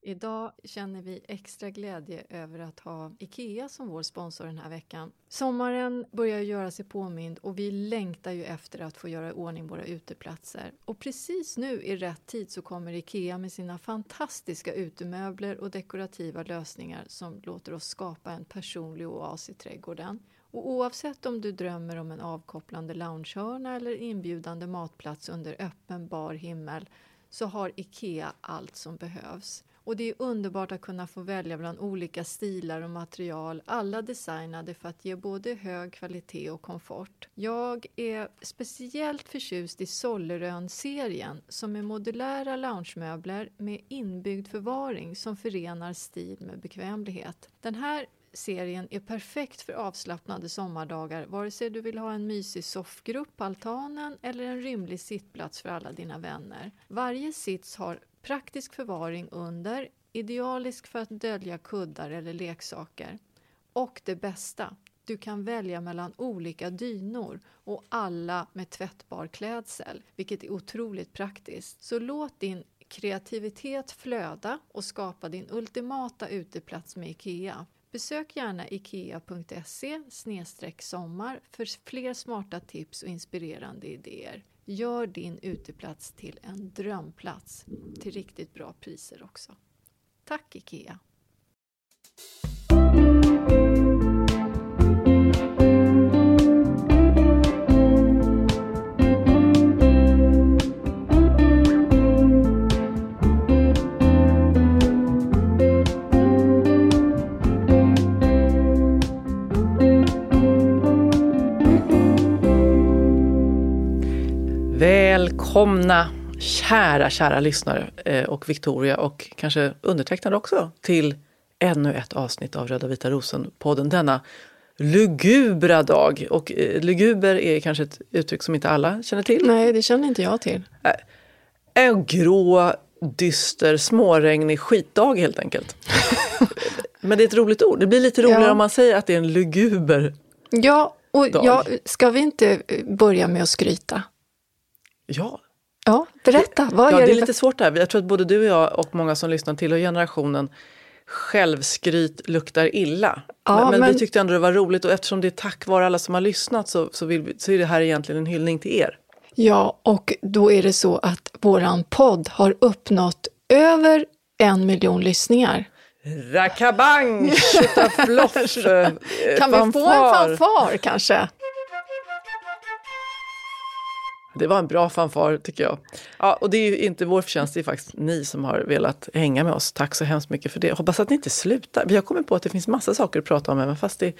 Idag känner vi extra glädje över att ha IKEA som vår sponsor den här veckan. Sommaren börjar göra sig påmind och vi längtar ju efter att få göra i ordning våra uteplatser. Och precis nu i rätt tid så kommer IKEA med sina fantastiska utemöbler och dekorativa lösningar som låter oss skapa en personlig oas i trädgården. Och oavsett om du drömmer om en avkopplande loungehörna eller inbjudande matplats under öppen bar himmel så har IKEA allt som behövs. Och det är underbart att kunna få välja bland olika stilar och material, alla designade för att ge både hög kvalitet och komfort. Jag är speciellt förtjust i Sollerön-serien som är modulära loungemöbler med inbyggd förvaring som förenar stil med bekvämlighet. Den här serien är perfekt för avslappnade sommardagar vare sig du vill ha en mysig soffgrupp på altanen eller en rymlig sittplats för alla dina vänner. Varje sits har praktisk förvaring under, idealisk för att dölja kuddar eller leksaker. Och det bästa, du kan välja mellan olika dynor och alla med tvättbar klädsel, vilket är otroligt praktiskt. Så låt din kreativitet flöda och skapa din ultimata uteplats med IKEA. Besök gärna ikea.se sommar för fler smarta tips och inspirerande idéer. Gör din uteplats till en drömplats till riktigt bra priser också. Tack IKEA! Välkomna kära, kära lyssnare eh, och Victoria och kanske undertecknade också till ännu ett avsnitt av Röda vita rosen-podden denna lugubra dag. Och eh, luguber är kanske ett uttryck som inte alla känner till. Nej, det känner inte jag till. En grå, dyster, småregnig skitdag helt enkelt. Men det är ett roligt ord. Det blir lite roligare Ja. om man säger att det är en luguber Ja, och ja, ska vi inte eh, börja med att skryta? Ja, Ja, berätta. Vad ja det är lite svårt det här. Jag tror att både du och jag och många som lyssnar tillhör generationen självskryt luktar illa. Ja, men, men, men- vi tyckte ändå det var roligt och eftersom det är tack vare alla som har lyssnat så, så, vi, så är det här egentligen en hyllning till er. Ja, och då är det så att våran podd har uppnått över en miljon lyssningar. Rakabang! Tjottafloff! eh, Kan vi få en fanfar kanske? Det var en bra fanfar tycker jag. Ja, och det är ju inte vår förtjänst, det är faktiskt ni som har velat hänga med oss. Tack så hemskt mycket för det. Hoppas att ni inte slutar. Vi har kommit på att det finns massa saker att prata om även fast det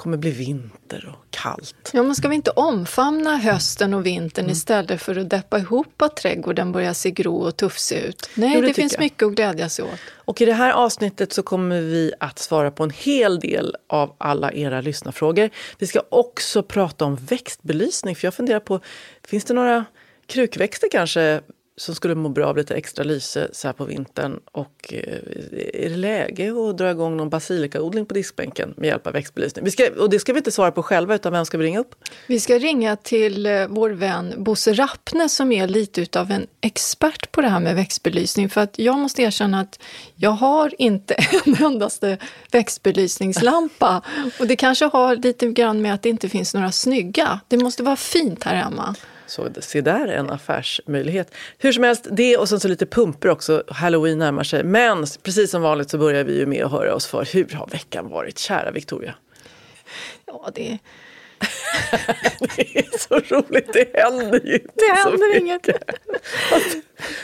kommer bli vinter och kallt. Ja, men ska vi inte omfamna hösten och vintern Mm. istället för att deppa ihop att trädgården börjar se grå och tufs ut? Nej, Jo, det det, finns jag. mycket att glädjas åt. Och i det här avsnittet så kommer vi att svara på en hel del av alla era lyssnarfrågor. Vi ska också prata om växtbelysning, för jag funderar på, finns det några krukväxter kanske som skulle må bra av lite extra lyse så här på vintern? Och eh, är det läge att dra igång någon basilikaodling på diskbänken med hjälp av växtbelysning? Vi ska, och det ska vi inte svara på själva, utan vem ska vi ringa upp? Vi ska ringa till eh, vår vän Bosse Rappne som är lite utav en expert på det här med växtbelysning. För att jag måste erkänna att jag har inte en endaste växtbelysningslampa. Och det kanske har lite grann med att det inte finns några snygga. Det måste vara fint här hemma. Så se där en affärsmöjlighet. Hur som helst, det och sen så lite pumper också. Halloween närmar sig. Men precis som vanligt så börjar vi ju med att höra oss för hur har veckan varit, kära Victoria? Ja, det, det är så roligt, det händer ju inte det händer inget. Fast,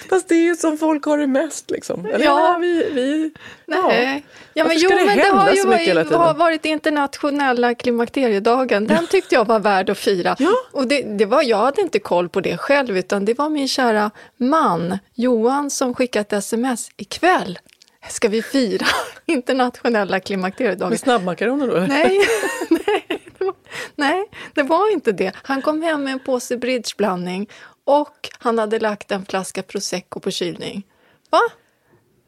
fast det är ju som folk har det mest liksom. Eller, Ja. ja. vi, vi, Nej. Ja, men Varför jo, det men det har ju varit, har varit internationella klimakteriedagen. Den tyckte jag var värd att fira. Ja. Och det, det var, jag hade inte koll på det själv, utan det var min kära man Johan som skickat ett sms. Ikväll ska vi fira internationella med klimakteriedagen. snabbmakaroner då? Nej, nej, nej, det var inte det. Han kom hem med en påse bridgeblandning och han hade lagt en flaska prosecco på kylning. Va?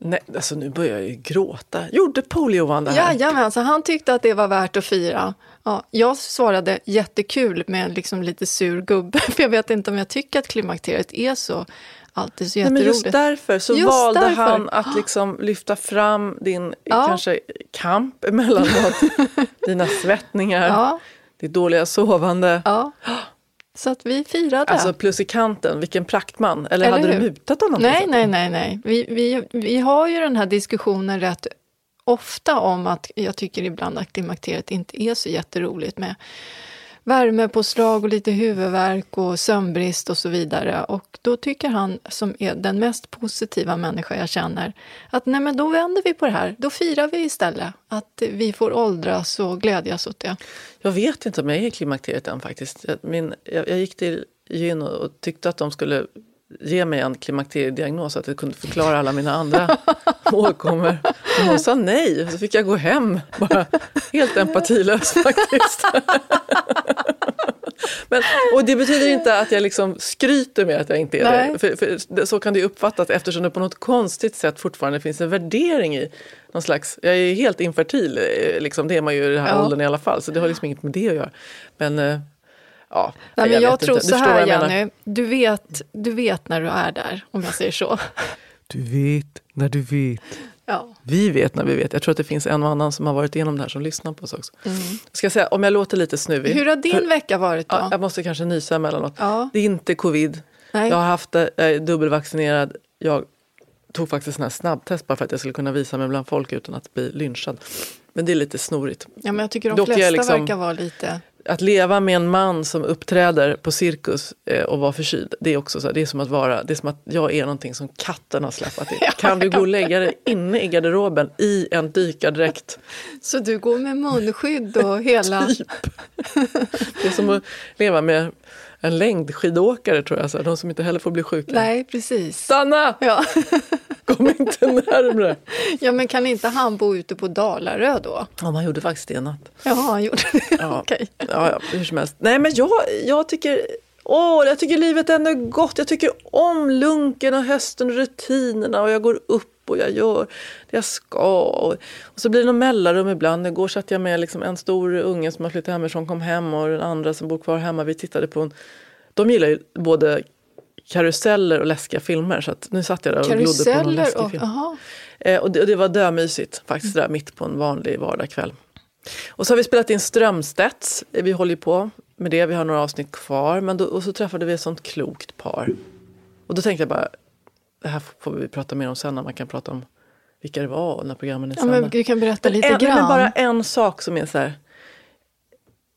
Nej, alltså nu börjar jag ju gråta. Gjorde Paul-Johan det här? Jajamän, så han tyckte att det var värt att fira. Ja, jag svarade jättekul med liksom lite sur gubbe, för jag vet inte om jag tycker att klimakteriet är så alltid så Nej, men jätteroligt. just därför så Just valde därför. han att liksom lyfta fram din Ja. kanske kamp emellanåt, dina svettningar, Ja, ditt dåliga sovande. ja. Så att vi firade. Alltså plus i kanten, vilken praktman. Eller, Eller hade hur? du mutat honom? nej, nej, nej, nej. Vi, vi, vi har ju den här diskussionen rätt ofta om att jag tycker ibland att klimakteriet inte är så jätteroligt med värmepåslag och lite huvudvärk och sömnbrist och så vidare. Och då tycker han, som är den mest positiva människa jag känner, att nej men då vänder vi på det här. Då firar vi istället att vi får åldras och glädjas åt det. Jag vet inte om jag är i klimakteriet än faktiskt. Jag, min, jag, jag gick till gyn och, och tyckte att de skulle ge mig en klimakteriediagnos så att jag kunde förklara alla mina andra åkommor. Men hon sa nej, så fick jag gå hem. Bara helt empatilös faktiskt. Men, och det betyder inte att jag liksom skryter med att jag inte är Nej. det. För, för så kan det ju uppfattas eftersom det på något konstigt sätt fortfarande finns en värdering i någon slags, jag är helt infertil, eh, liksom, det är man ju i den här Ja. åldern i alla fall, så det har liksom inget med det att göra. Men eh, ja, Nej, men jag, vet tror inte. Så här jag. Jenny, du vet, du vet när du är där, om jag säger så. Du vet när du vet. Ja. Vi vet när vi vet. Jag tror att det finns en och annan som har varit igenom det här som lyssnar på oss också. Ska jag säga, om jag låter lite snuvig. Mm. Hur har din för- vecka varit då? Ja, jag måste kanske nysa emellanåt. Ja. Det är inte covid. Nej. Jag har haft det, jag är dubbelvaccinerad. Jag tog faktiskt här snabbtest bara för att jag skulle kunna visa mig bland folk utan att bli lynchad. Men det är lite snorigt. Ja, men jag tycker de Dock jag flesta liksom- verkar vara lite... Att leva med en man som uppträder på cirkus eh, och vara förkyld, det är också så det är som att vara, det är som att jag är någonting som katten har släpat in. Kan du gå och lägga dig inne i garderoben i en dykardräkt? Så du går med munskydd och hela... Typ. Det är som att leva med en längdskidåkare tror jag, så här, de som inte heller får bli sjuka. Nej, precis. Stanna! Ja. Kom inte närmre! ja, men kan inte han bo ute på Dalarö då? Ja, man gjorde faktiskt det en natt. Ja, han gjorde det. Ja, Okej. ja, ja, hur som helst. Nej, men jag, jag tycker... Åh, jag tycker livet ändå är gott. Jag tycker om lunken och hösten och rutinerna och jag går upp och jag gör det jag ska. Och, och så blir det någon mellanrum ibland. Igår satt jag med liksom en stor unge som har flyttat hemifrån kom hem och den andra som bor kvar hemma. Vi tittade på en... De gillar ju både karuseller och läskiga filmer så nu satt jag där och glodde på någon läskig och... film. Eh, och, det, och det var dömysigt faktiskt där mitt på en vanlig vardagskväll. Och så har vi spelat in Strömstedts. Eh, Vi håller ju på med det, vi har några avsnitt kvar. Men då, och så träffade vi ett sånt klokt par. Och då tänkte jag bara, det här får vi prata mer om sen när man kan prata om vilka det var och när programmen är Ja, sända. du kan berätta lite en, grann. Men bara en sak som är så här.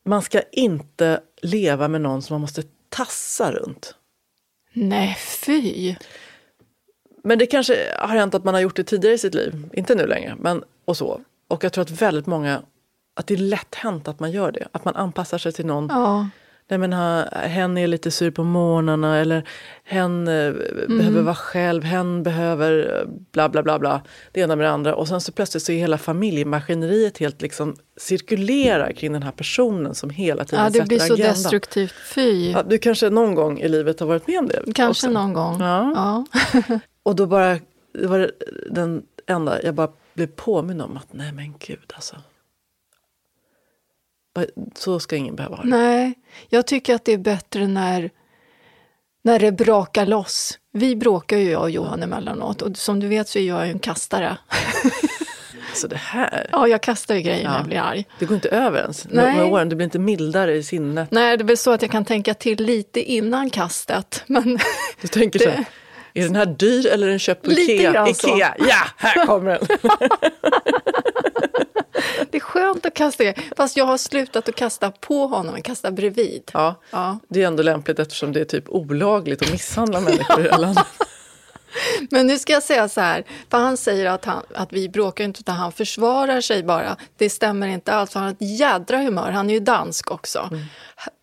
Man ska inte leva med någon som man måste tassa runt. Nej, fy. Men det kanske har hänt att man har gjort det tidigare i sitt liv. Inte nu längre, men och så. Och jag tror att väldigt många, att det är lätt hänt att man gör det. Att man anpassar sig till någon. Ja. Nej men ha, hen är lite sur på morgnarna eller hen eh, behöver vara själv, hen behöver eh, bla bla bla bla. Det ena med det andra. Och sen så plötsligt så är hela familjemaskineriet helt liksom cirkulerar kring den här personen som hela tiden ja, det sätter blir så agendan. destruktivt. Fy. Ja, du kanske någon gång i livet har varit med om det? Kanske också. någon gång. Ja. Ja. Och då bara, det var den enda, jag bara blev påminn om att nej men gud alltså. Så ska ingen behöva ha det. Nej, jag tycker att det är bättre när, när det brakar loss. Vi bråkar ju jag och Johan emellanåt och som du vet så är jag en kastare. Alltså det här. Ja, jag kastar ju grejer när Ja. jag blir arg. Det går inte över ens. Nej. Med åren, du blir inte mildare i sinnet. Nej, det är väl så att jag kan tänka till lite innan kastet. Men Du tänker så här, är den här dyr eller är den köpt på Lite Ikea? grann så. Ikea, ja, här kommer den. det är skönt att kasta grejer. Fast jag har slutat att kasta på honom, jag kastar bredvid. Ja, Ja. det är ändå lämpligt eftersom det är typ olagligt att misshandla människor i det här landet. Men nu ska jag säga så här, för han säger att, han, att vi bråkar inte utan han försvarar sig bara. Det stämmer inte alls, han har ett jädra humör. Han är ju dansk också.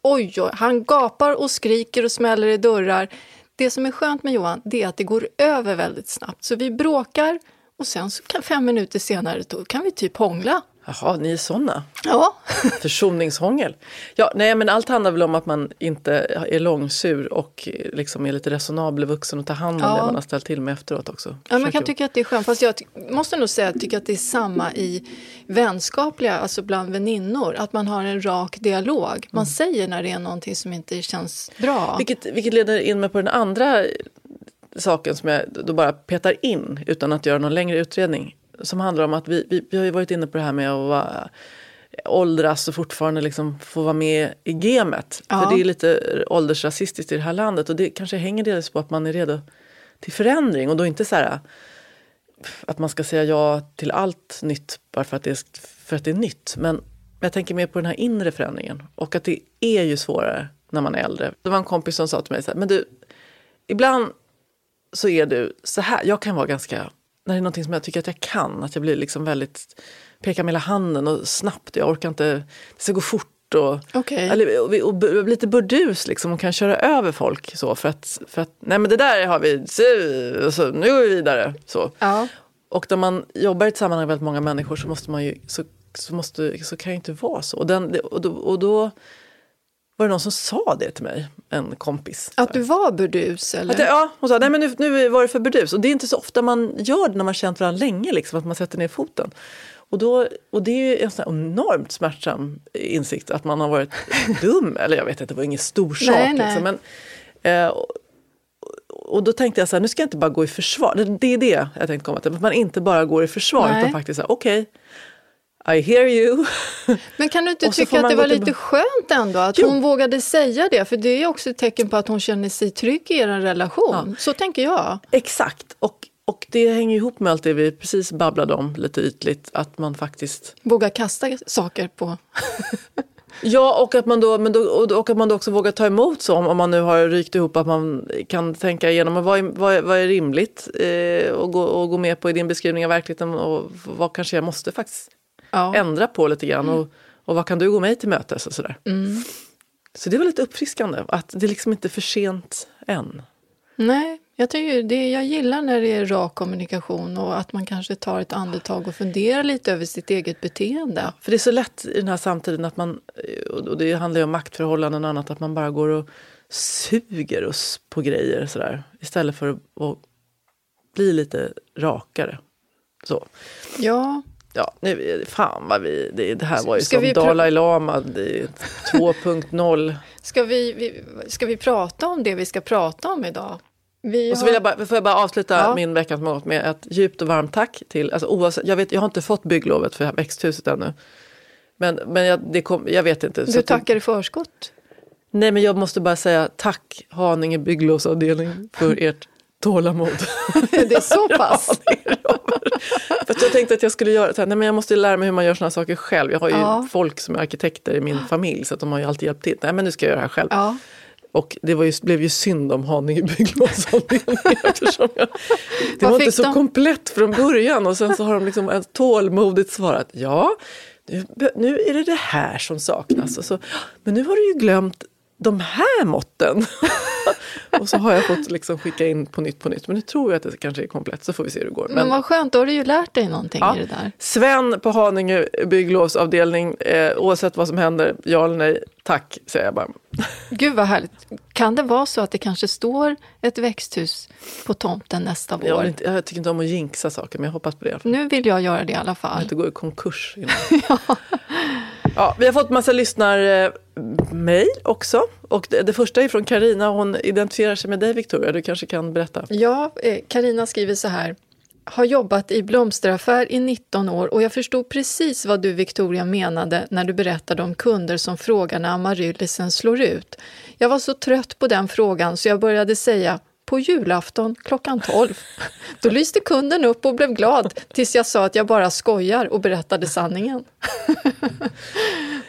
Oj, oj, han gapar och skriker och smäller i dörrar. Det som är skönt med Johan, det är att det går över väldigt snabbt. Så vi bråkar och sen så kan, fem minuter senare då kan vi typ hångla. Jaha, ni är såna. Ja, Försoningshångel. Ja, nej, men allt handlar väl om att man inte är långsur och liksom är lite resonabel vuxen och tar hand om Ja. det man har ställt till med efteråt också. Ja, man kan tycka att det är skönt. Fast jag måste nog säga att jag tycker att det är samma i vänskapliga, alltså bland väninnor. Att man har en rak dialog. Man säger när det är någonting som inte känns bra. Vilket, vilket leder in mig på den andra saken som jag då bara petar in utan att göra någon längre utredning. Som handlar om att vi, vi, vi har ju varit inne på det här med att vara, åldras och fortfarande liksom få vara med i gamet. Ja. För det är lite åldersrasistiskt i det här landet och det kanske hänger delvis på att man är redo till förändring och då inte så här att man ska säga ja till allt nytt bara för att det är, för att det är nytt. Men jag tänker mer på den här inre förändringen och att det är ju svårare när man är äldre. Det var en kompis som sa till mig så här, men du, ibland så är du så här, jag kan vara ganska, när det är någonting som jag tycker att jag kan, att jag blir liksom väldigt, pekar med hela handen och snabbt, jag orkar inte, det ska gå fort och, Okej. eller, och, och, och lite burdus liksom och kan köra över folk så för att, för att nej men det där har vi, så, så, nu går vi vidare. Så. Ja. Och när man jobbar i ett sammanhang med väldigt många människor så måste man ju, så, så, måste, så kan det inte vara så. Och, den, och, då, och då var det någon som sa det till mig, en kompis. Att du var burdus eller? Att jag, ja, hon sa, nej men nu, nu var det för burdus. Och det är inte så ofta man gör det när man känt varandra länge, liksom, att man sätter ner foten. Och, då, och det är ju en sån enormt smärtsam insikt att man har varit dum. Eller jag vet inte, det var ingen stor sak. Nej, nej. Liksom, men, eh, och, och då tänkte jag så här, nu ska jag inte bara gå i försvar. Det, det är det jag tänkte komma till. Att man inte bara går i försvar Nej. utan faktiskt okej, I hear you. Men kan du inte tycka att det var till- lite skönt ändå att Jo. hon vågade säga det? För det är också ett tecken på att hon känner sig trygg i er relation. Så tänker jag. Exakt. Och, och det hänger ihop med allt det vi precis babblade om lite ytligt. Att man faktiskt Våga kasta saker på... Ja, och att man då, men då, och att man då också vågar ta emot så om, om man nu har rykt ihop att man kan tänka igenom vad, är, vad, är, vad är rimligt eh, och, gå, och gå med på i din beskrivning av verkligheten och vad kanske jag måste faktiskt Ja. ändra på lite grann och, och vad kan du gå mig till mötes och sådär. Så det var lite uppfriskande att det är liksom inte för sent än. Nej, jag, tycker det, jag gillar när det är rak kommunikation och att man kanske tar ett andetag och funderar lite över sitt eget beteende. För det är så lätt i den här samtiden att man, och det handlar ju om maktförhållanden och annat, att man bara går och suger oss på grejer sådär. Istället för att bli lite rakare. Så. Ja, Ja, nu, fan vad vi, det, det här var ju Ska som Dalai Lama det är 2.0. ska vi, vi, ska vi prata om det vi ska prata om idag? Vi Och så vill jag bara, får jag bara avsluta Ja. min som gått med ett djupt och varmt tack till, alltså oavsett, jag, vet, jag har inte fått bygglovet för växthuset ännu. Men, men jag, kom, jag vet inte. Du tackar i förskott. Nej men jag måste bara säga tack Haninge bygglovsavdelning för ert tålamod. Det är så pass? Ja, det är jag tänkte att jag skulle göra så här, nej men jag måste lära mig hur man gör sådana saker själv. Jag har ju Ja. folk som är arkitekter i min familj så att de har ju alltid hjälpt till. Nej men nu ska jag göra det här själv. Ja. Och det ju, blev ju synd om Haninge bygglovsavdelning eftersom jag, det Vad var inte så de? komplett från början och sen så har de liksom tålmodigt svarat ja, nu, nu är det det här som saknas. Och så, men nu har du ju glömt de här måtten. och så har jag fått liksom skicka in på nytt på nytt. Men nu tror jag att det kanske är komplett så får vi se hur det går. Men vad skönt, då har du ju lärt dig någonting Ja. i det där. Sven på Haninge bygglovsavdelning, eh, oavsett vad som händer, ja eller nej, tack säger jag bara. Gud vad härligt. Kan det vara så att det kanske står ett växthus på tomten nästa Jag, vår? vill inte, jag tycker inte om att jinxa saker men jag hoppas på det. Nu vill jag göra det i alla att fall. inte gå i konkurs. Innan. ja, vi har fått massa lyssnarmejl också. Och det, det första är från Karina. Hon identifierar sig med dig Victoria. Du kanske kan berätta. Ja, eh, Karina skriver så här. har jobbat i blomsteraffär i 19 år och jag förstod precis vad du Victoria menade när du berättade om kunder som frågar när amaryllisen slår ut. Jag var så trött på den frågan så jag började säga på julafton klockan 12. Då lyste kunden upp och blev glad tills jag sa att jag bara skojar och berättade sanningen.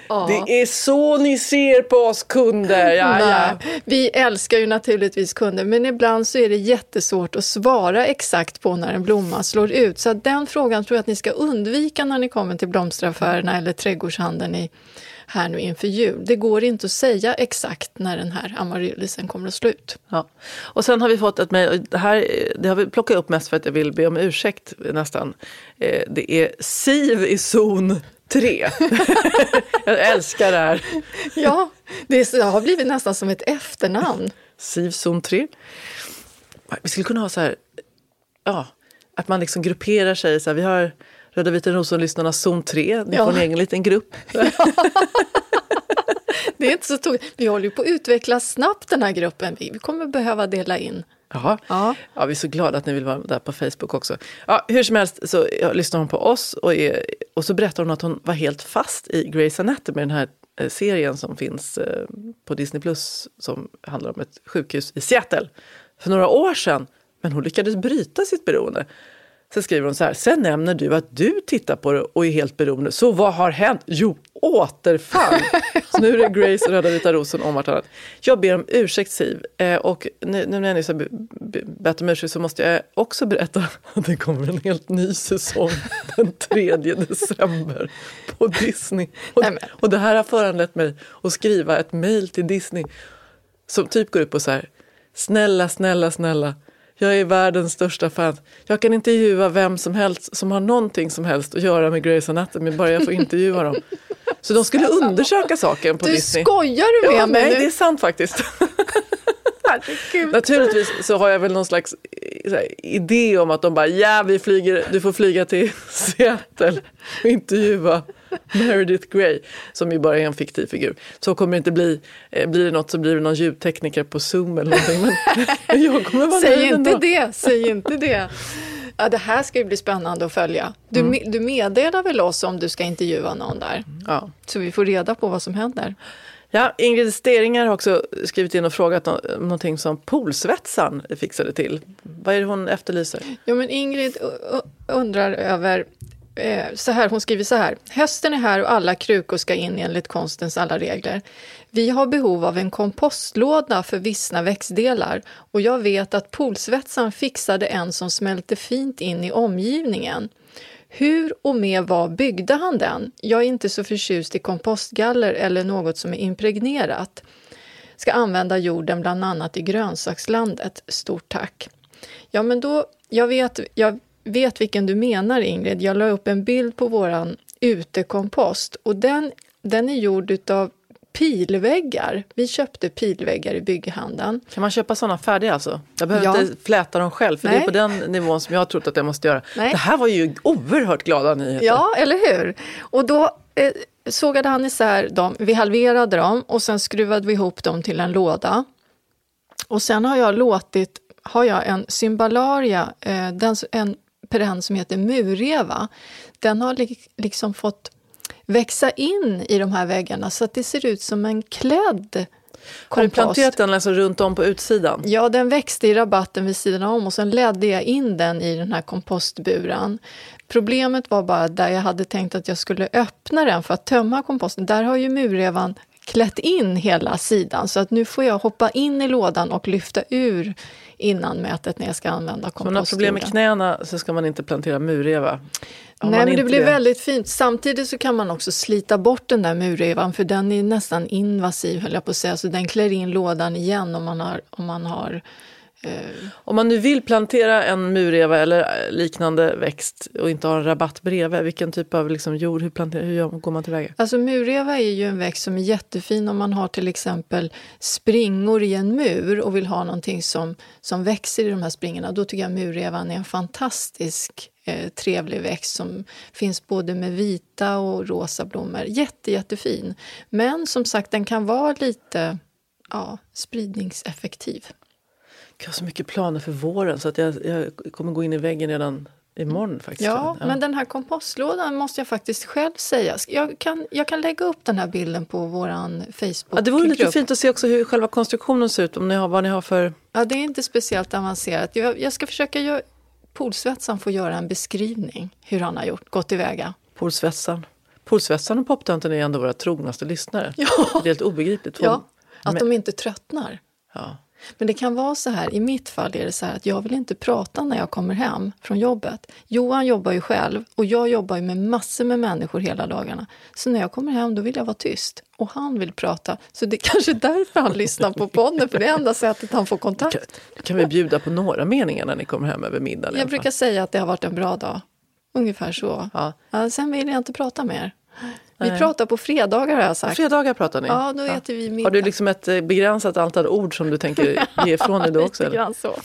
ja. Det är så ni ser på oss kunder! Ja, ja. Vi älskar ju naturligtvis kunder men ibland så är det jättesvårt att svara exakt på när en blomma slår ut. Så den frågan tror jag att ni ska undvika när ni kommer till blomsteraffärerna eller trädgårdshandeln i här nu inför jul. Det går inte att säga exakt när den här amaryllisen kommer att slut. Ja. Och sen har vi fått ett mejl, det här det har vi plockat upp mest för att jag vill be om ursäkt nästan. Eh, det är SIV i zon 3. jag älskar det här. ja, det har blivit nästan som ett efternamn. SIV zon 3. Vi skulle kunna ha så här, ja, att man liksom grupperar sig. Så här, vi har Röda vita rosen-lyssnarna zon 3. Ni ja. får en egen liten grupp. det är inte så tokigt. Vi håller ju på att utveckla snabbt den här gruppen. Vi kommer behöva dela in. Jaha. Ja. ja, vi är så glada att ni vill vara där på Facebook också. Ja, hur som helst så ja, lyssnar hon på oss och, är, och så berättar hon att hon var helt fast i Grey's Anatomy, den här eh, serien som finns eh, på Disney Plus som handlar om ett sjukhus i Seattle för några år sedan. Men hon lyckades bryta sitt beroende. Sen skriver hon så här, sen nämner du att du tittar på det och är helt beroende. Så vad har hänt? Jo, återfall! så nu är det Grace och Röda vita rosen om vartannat. Jag ber om ursäkt Siv. Eh, och nu, nu när jag nyss har bett om ursäkt så måste jag också berätta att det kommer en helt ny säsong den 3 december på Disney. Och, och det här har föranlett mig att skriva ett mejl till Disney som typ går ut på så här, snälla, snälla, snälla jag är världens största fan. Jag kan intervjua vem som helst som har någonting som helst att göra med Grey's Anatomy, bara jag får intervjua dem. Så de skulle undersöka saken på du Disney. Skojar du med ja, mig? Nej, det är sant faktiskt. Naturligtvis så har jag väl någon slags här, idé om att de bara, ja vi flyger, du får flyga till Seattle och intervjua Meredith Grey, som ju bara är en fiktiv figur. Så kommer det inte bli. Eh, blir det något så blir det någon ljudtekniker på Zoom eller någonting. Men jag kommer vara säg inte ändå. det, säg inte det. Ja, det här ska ju bli spännande att följa. Du, mm. du meddelar väl oss om du ska intervjua någon där? Ja. Så vi får reda på vad som händer. Ja, Ingrid Steringer har också skrivit in och frågat om någonting som poolsvetsan fixade till. Vad är det hon efterlyser? Ja, men Ingrid undrar över Eh, så här, hon skriver så här. Hösten är här och alla krukor ska in enligt konstens alla regler. Vi har behov av en kompostlåda för vissna växtdelar och jag vet att polsvetsan fixade en som smälte fint in i omgivningen. Hur och med vad byggde han den? Jag är inte så förtjust i kompostgaller eller något som är impregnerat. Ska använda jorden bland annat i grönsakslandet. Stort tack! Ja, men då, jag vet, jag vet vilken du menar Ingrid. Jag la upp en bild på våran utekompost och den, den är gjord utav pilväggar. Vi köpte pilväggar i bygghandeln. Kan man köpa sådana färdiga alltså? Jag behöver ja. inte fläta dem själv för Nej. det är på den nivån som jag har trott att jag måste göra. Nej. Det här var ju oerhört glada nyheter. Ja, eller hur? Och då eh, sågade han isär dem, vi halverade dem och sen skruvade vi ihop dem till en låda. Och sen har jag låtit, har jag en cymbalaria, eh, den, en perenn som heter mureva. Den har li liksom fått växa in i de här väggarna så att det ser ut som en klädd Kompost. Har du planterat den alltså runt om på utsidan? Ja, den växte i rabatten vid sidan om och sen ledde jag in den i den här kompostburen. Problemet var bara där jag hade tänkt att jag skulle öppna den för att tömma komposten. Där har ju murrevan klätt in hela sidan så att nu får jag hoppa in i lådan och lyfta ur innan mätet när jag ska använda kompostjorden. Så om man har problem med knäna så ska man inte plantera murreva? Nej, men det blir det. väldigt fint. Samtidigt så kan man också slita bort den där murrevan för den är nästan invasiv höll jag på att säga. Så den klär in lådan igen om man har, om man har. Eh, om man nu vill plantera en mureva eller eh, liknande växt och inte har en rabatt bredvid, vilken typ av liksom jord, hur, planterar, hur går man tillväga? Alltså mureva är ju en växt som är jättefin om man har till exempel springor i en mur och vill ha någonting som, som växer i de här springorna. Då tycker jag murrevan är en fantastisk eh, trevlig växt som finns både med vita och rosa blommor. Jätte, jättefin. Men som sagt, den kan vara lite ja, spridningseffektiv jag har så mycket planer för våren så att jag, jag kommer gå in i väggen redan imorgon faktiskt. Ja, men den här kompostlådan måste jag faktiskt själv säga. Jag kan, jag kan lägga upp den här bilden på vår Facebook-grupp. Ja, det vore lite fint att se också hur själva konstruktionen ser ut, om ni har, vad ni har för... Ja, det är inte speciellt avancerat. Jag, jag ska försöka göra... Poolsvetsaren får göra en beskrivning hur han har gjort, gått tillväga. Poolsvetsaren. Poolsvetsaren och poptönten är ändå våra trognaste lyssnare. Ja. Det är helt obegripligt. Ja, att de inte tröttnar. ja. Men det kan vara så här, i mitt fall är det så här att jag vill inte prata när jag kommer hem från jobbet. Johan jobbar ju själv och jag jobbar ju med massor med människor hela dagarna. Så när jag kommer hem då vill jag vara tyst och han vill prata. Så det är kanske därför han lyssnar på podden, för det är enda sättet han får kontakt. Kan, kan vi bjuda på några meningar när ni kommer hem över middagen? Jag brukar säga att det har varit en bra dag. Ungefär så. Ja, sen vill jag inte prata mer. Vi Nej. pratar på fredagar har jag sagt. Fredagar pratar ni? Ja, då äter vi middag. Har du liksom ett eh, begränsat antal ord som du tänker ge ifrån dig då också? Lite grann så.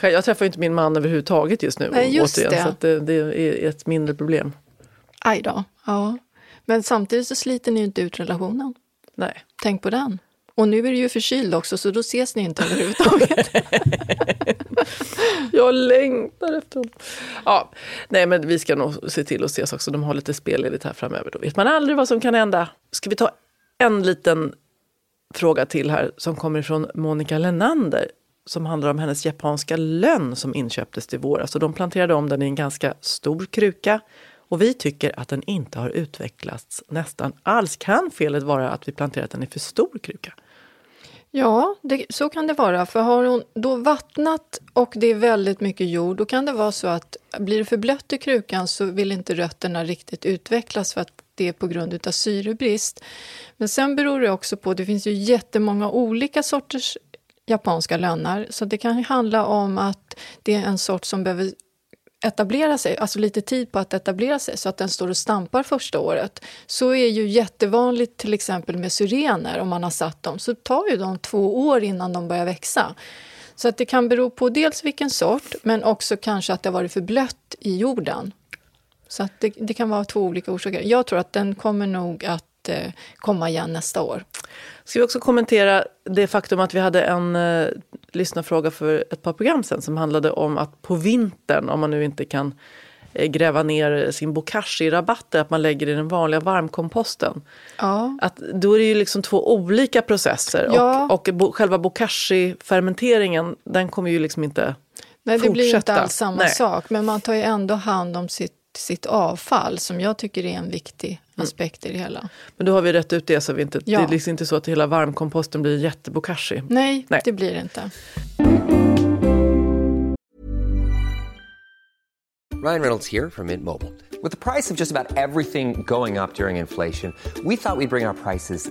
Själv- Jag träffar ju inte min man överhuvudtaget just nu. Nej, just återigen, det. Så det, det är ett mindre problem. Aj då. Ja. Men samtidigt så sliter ni ju inte ut relationen. Nej. Tänk på den. Och nu är du ju förkyld också, så då ses ni inte överhuvudtaget. Jag längtar efter honom. Ja, nej men vi ska nog se till att ses också. De har lite spelledigt här framöver. Då vet man aldrig vad som kan hända. Ska vi ta en liten fråga till här som kommer från Monica Lenander som handlar om hennes japanska lönn som inköptes till våras. Och de planterade om den i en ganska stor kruka. Och vi tycker att den inte har utvecklats nästan alls. Kan felet vara att vi planterat den i för stor kruka? Ja, det, så kan det vara. För har hon då vattnat och det är väldigt mycket jord, då kan det vara så att blir det för blött i krukan så vill inte rötterna riktigt utvecklas för att det är på grund av syrebrist. Men sen beror det också på, det finns ju jättemånga olika sorters japanska lönnar, så det kan handla om att det är en sort som behöver etablera sig, alltså lite tid på att etablera sig så att den står och stampar första året. Så är ju jättevanligt till exempel med syrener om man har satt dem, så tar ju de två år innan de börjar växa. Så att det kan bero på dels vilken sort, men också kanske att det har varit för blött i jorden. Så att det, det kan vara två olika orsaker. Jag tror att den kommer nog att eh, komma igen nästa år. Ska vi också kommentera det faktum att vi hade en eh, lyssnarfråga för ett par program sedan som handlade om att på vintern, om man nu inte kan eh, gräva ner sin bokashi i rabatter, att man lägger i den vanliga varmkomposten. Ja. Att då är det ju liksom två olika processer Ja. och, och bo, själva bokashi-fermenteringen den kommer ju liksom inte Nej, det blir inte fortsätta. alls samma Nej. sak, men man tar ju ändå hand om sitt, sitt avfall som jag tycker är en viktig aspekt i det hela. Men då har vi rätt ut det så vi inte, Ja. det är liksom inte så att hela varmkomposten blir jättebokashi. Nej, Nej. det blir det inte. Ryan Reynolds here from Mint Mobile. With the price of just about everything going up during inflation, we thought we'd bring our prices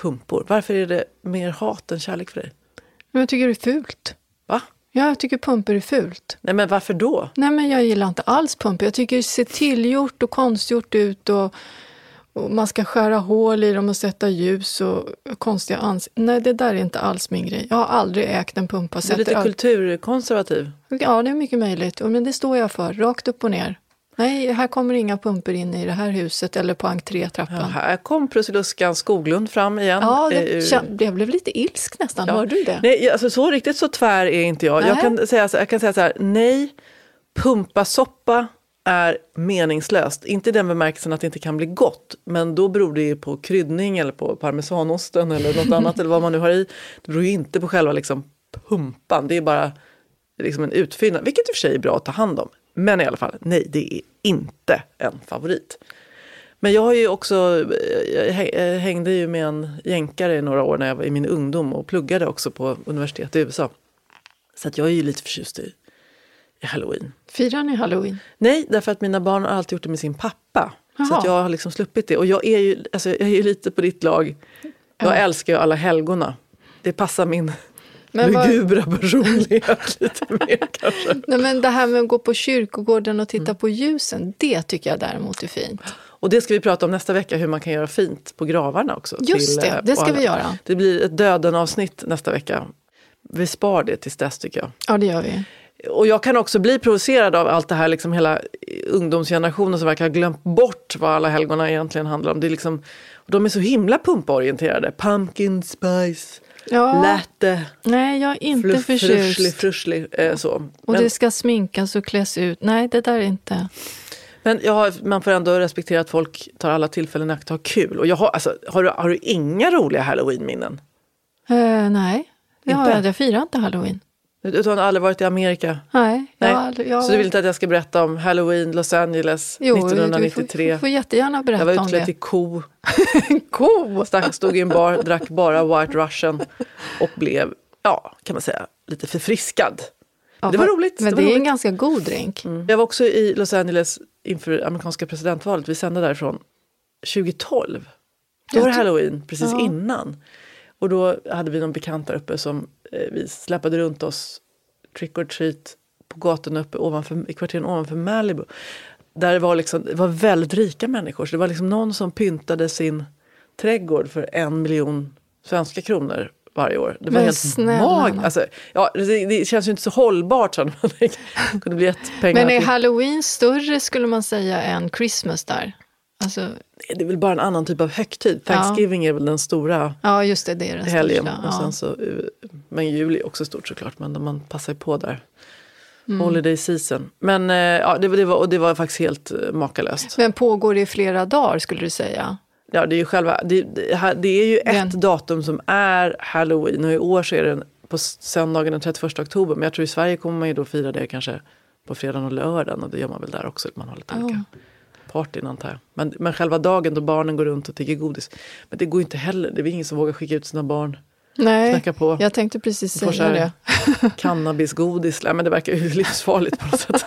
Pumpor. Varför är det mer hat än kärlek för dig? Men jag tycker det är fult. Va? Ja, jag tycker pumper är fult. Nej men varför då? Nej, men jag gillar inte alls pumper. Jag tycker det ser tillgjort och konstgjort ut och, och man ska skära hål i dem och sätta ljus och konstiga ansikten. Nej, det där är inte alls min grej. Jag har aldrig ägt en pumpa. Du är lite all- kulturkonservativ. Ja, det är mycket möjligt. Men det står jag för, rakt upp och ner. Nej, här kommer inga pumper in i det här huset eller på Ja, entrétrappan. här kom Prussiluskan Skoglund fram igen. Ja, kän- jag blev lite ilsk nästan. Ja. Hörde du det? Nej, alltså, så riktigt så tvär är inte jag. Jag kan, säga, jag kan säga så här, nej, pumpasoppa är meningslöst. Inte i den bemärkelsen att det inte kan bli gott, men då beror det ju på kryddning eller på parmesanosten eller något annat eller vad man nu har i. Det beror ju inte på själva liksom, pumpan, det är bara liksom en utfyllnad, vilket i och för sig är bra att ta hand om. Men i alla fall, nej det är inte en favorit. Men jag har ju också, jag hä- hängde ju med en jänkare i några år när jag var i min ungdom och pluggade också på universitet i USA. Så att jag är ju lite förtjust i, i halloween. Firar ni halloween? Nej, därför att mina barn har alltid gjort det med sin pappa. Så Jaha. att jag har liksom sluppit det. Och jag är ju, alltså, jag är ju lite på ditt lag. Jag älskar ju alla helgona. Det passar min Men lugubra personlighet lite mer kanske. Nej, men det här med att gå på kyrkogården och titta Mm. på ljusen, det tycker jag däremot är fint. Och det ska vi prata om nästa vecka, hur man kan göra fint på gravarna också. Just det, eh, det ska vi göra. Det blir ett döden-avsnitt nästa vecka. Vi spar det tills dess tycker jag. Ja, det gör vi. Och jag kan också bli provocerad av allt det här, liksom hela ungdomsgenerationen som verkar ha glömt bort vad alla helgona egentligen handlar om. Det är liksom, de är så himla pumporienterade. Pumpkin spice, Ja, latte, nej, jag är inte fluff, förtjust. fruschlig. Eh, så. Och Men, det ska sminkas och kläs ut. Nej, det där är inte... men har, man får ändå respektera att folk tar alla tillfällen i akt att ha kul. Och jag har, alltså, har, du, har du inga roliga halloween-minnen? Eh, nej, det har. Jag firar inte halloween. Du har aldrig varit i Amerika? Nej, Nej. Jag, aldrig- jag, Så du vill inte att jag ska berätta om halloween Los Angeles Jo, 1993? Du får, får jättegärna jag berätta var om utklädd det. till ko. Ko! Stack, stod i en bar, drack bara White Russian och blev, ja, kan man säga, lite förfriskad. Ja, det var roligt. Men det det, var är en roligt. ganska god drink. Jag var också i Los Angeles inför amerikanska presidentvalet. Vi sände därifrån 2012. Då Jag var det halloween precis Ja. innan. Och då hade vi någon bekant där uppe som eh, vi släpade runt oss trick or treat på gatorna uppe ovanför, i kvarteren ovanför Malibu. Där det var, liksom, det var väldigt rika människor. Så det var liksom någon som pyntade sin trädgård för en miljon svenska kronor varje år. Det var Men helt magiskt. Alltså, ja, det, det känns ju inte så hållbart men Det kunde bli ett pengar. Men är till- halloween större skulle man säga än Christmas där? Alltså, det är väl bara en annan typ av högtid. Thanksgiving är väl den stora ja, just det, det är den helgen. största. Och Ja. sen så, eh, men juli är också stort såklart, men man passar på där. Mm. Holiday season. Men eh, ja, det, det, var, och det var faktiskt helt eh, makalöst. Men pågår det i flera dagar skulle du säga? Ja, det är ju själva, det, det är ju Den- ett datum som är halloween och i år så är det på söndagen den 31 oktober. Men jag tror i Sverige kommer man ju då fira det kanske på fredagen och lördagen och det gör man väl där också. Man har lite olika partyn antar jag. Men, men själva dagen då barnen går runt och tigger godis. Men det går inte heller, det är ingen som vågar skicka ut sina barn Nej, Knacka på. jag tänkte precis säga här det. cannabisgodis. Nej, men det verkar ju livsfarligt på något sätt.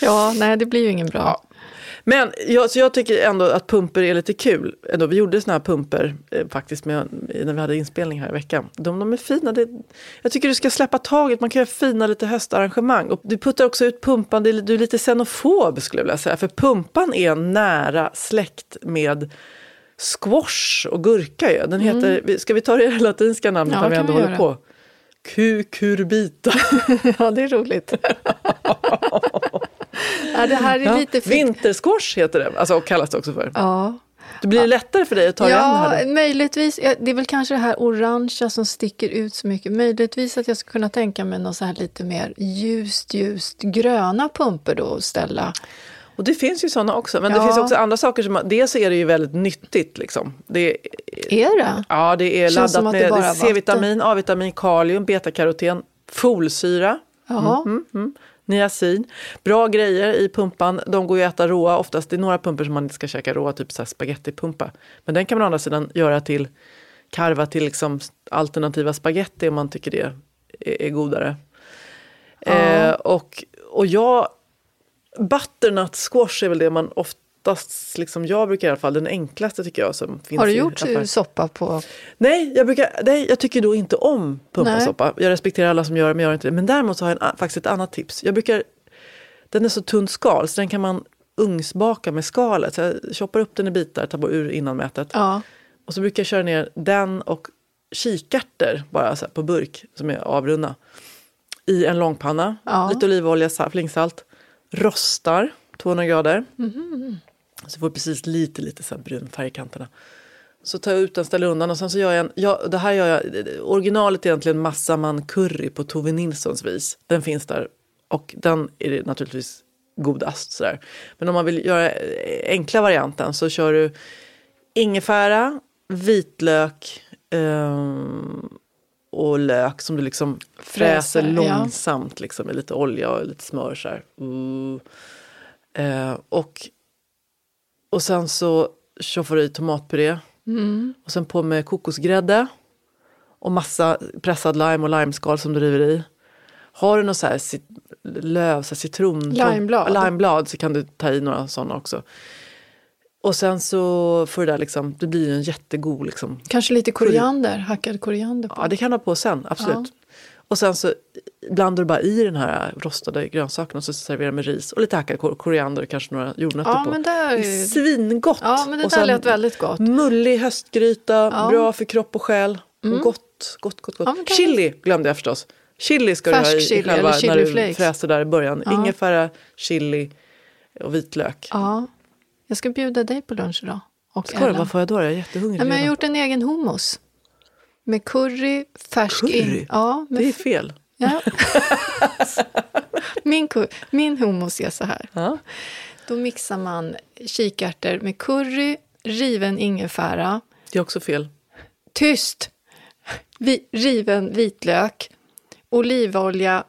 Ja, nej, det blir ju ingen bra. Ja. Men jag, så jag tycker ändå att pumper är lite kul. Ändå, vi gjorde såna här pumper eh, faktiskt med, när vi hade inspelning här i veckan. De, de är fina. Det, jag tycker du ska släppa taget. Man kan göra fina lite höstarrangemang. Och du puttar också ut pumpan. Du är lite xenofob skulle jag vilja säga. För pumpan är nära släkt med squash och gurka. Ju. Den heter, vi- Ska vi ta det latinska namnet Ja, när vi ändå vi håller på? Cucurbita. Ja, det är roligt. ja, det här är Ja, lite fint. Vintersquash heter det, alltså, och kallas det också för. Ja, Det blir lättare för dig att ta dig an det ja här då? möjligtvis. Ja, Det är väl kanske det här orangea som sticker ut så mycket. Möjligtvis att jag skulle kunna tänka mig något så här lite mer ljust, ljust gröna pumper då att ställa. Och det finns ju sådana också, men det Ja. finns också andra saker som, dels är det ju väldigt nyttigt liksom. Det, Är det? ja, det är Känns laddat det med C-vitamin, A-vitamin, kalium, betakaroten, folsyra, Ja. Mm. Niacin. Bra grejer i pumpan, de går ju att äta råa oftast. Det är några pumpor som man inte ska käka råa, typ så spagettipumpa. Men den kan man å andra sidan göra till, karva till liksom alternativa spaghetti om man tycker det är, är godare. Eh, och, och jag, butternut squash är väl det man oftast, liksom jag brukar i alla fall, den enklaste tycker jag som finns Har du gjort affärer. soppa på? Nej, jag, brukar, nej, jag tycker då inte om pumpasoppa. Jag respekterar alla som gör det, men jag gör inte det. Men däremot så har jag en, faktiskt ett annat tips. Jag brukar, den är så tunt skal, så den kan man ugnsbaka med skalet. Så jag choppar upp den i bitar, tar bort ur innanmätet. Ja. Och så brukar jag köra ner den och kikärtor bara så på burk som är avrunna. I en långpanna, Ja. lite olivolja, sa- flingsalt. Rostar 200 grader. Mhm. Så får precis lite, lite så brun färg i kanterna. Så tar jag ut den, ställer undan och sen så gör jag en, ja, det här gör jag, originalet är egentligen massaman curry på Tove Nilssons vis. Den finns där och den är naturligtvis godast sådär. Men om man vill göra enkla varianten så kör du ingefära, vitlök, ehm, och lök som du liksom Fräser, fräser ja. långsamt liksom, med lite olja och lite smör. Så här. Uh. Och, och sen så tjoffar du i tomatpuré. Mm. Och sen på med kokosgrädde. Och massa pressad lime och limeskal som du river i. Har du något så här cit- löv, så här citron... Limeblad. Limeblad så kan du ta i några sådana också. Och sen så får det där liksom, det blir ju en jättegod liksom. Kanske lite koriander, hackad koriander på. Ja det kan du ha på sen, absolut. Och sen så blandar du bara i den här rostade grönsakerna och så serverar du med ris och lite hackad kor- koriander och kanske några jordnötter Ja, på. men det är svingott! Ja, men det och där lät väldigt gott. Mullig höstgryta, Ja. Mm. bra för kropp och själ. Och gott, gott, gott. gott. Ja, chili glömde jag förstås. Chili ska du ha Färsk i chili själva när du chiliflakes. fräser där i början. Ja. Ingefära, chili och vitlök. Ja. Jag ska bjuda dig på lunch idag. Och Ska du? Vad får jag då? Jag är jättehungrig Nej, men jag har gjort en egen hummus. Med curry, färsk Curry? in. Ja, Det är fel. Ja. min, min hummus är så här. Ja. Då mixar man kikärtor med curry, riven ingefära, Det är också fel. tyst, vi, riven vitlök, olivolja,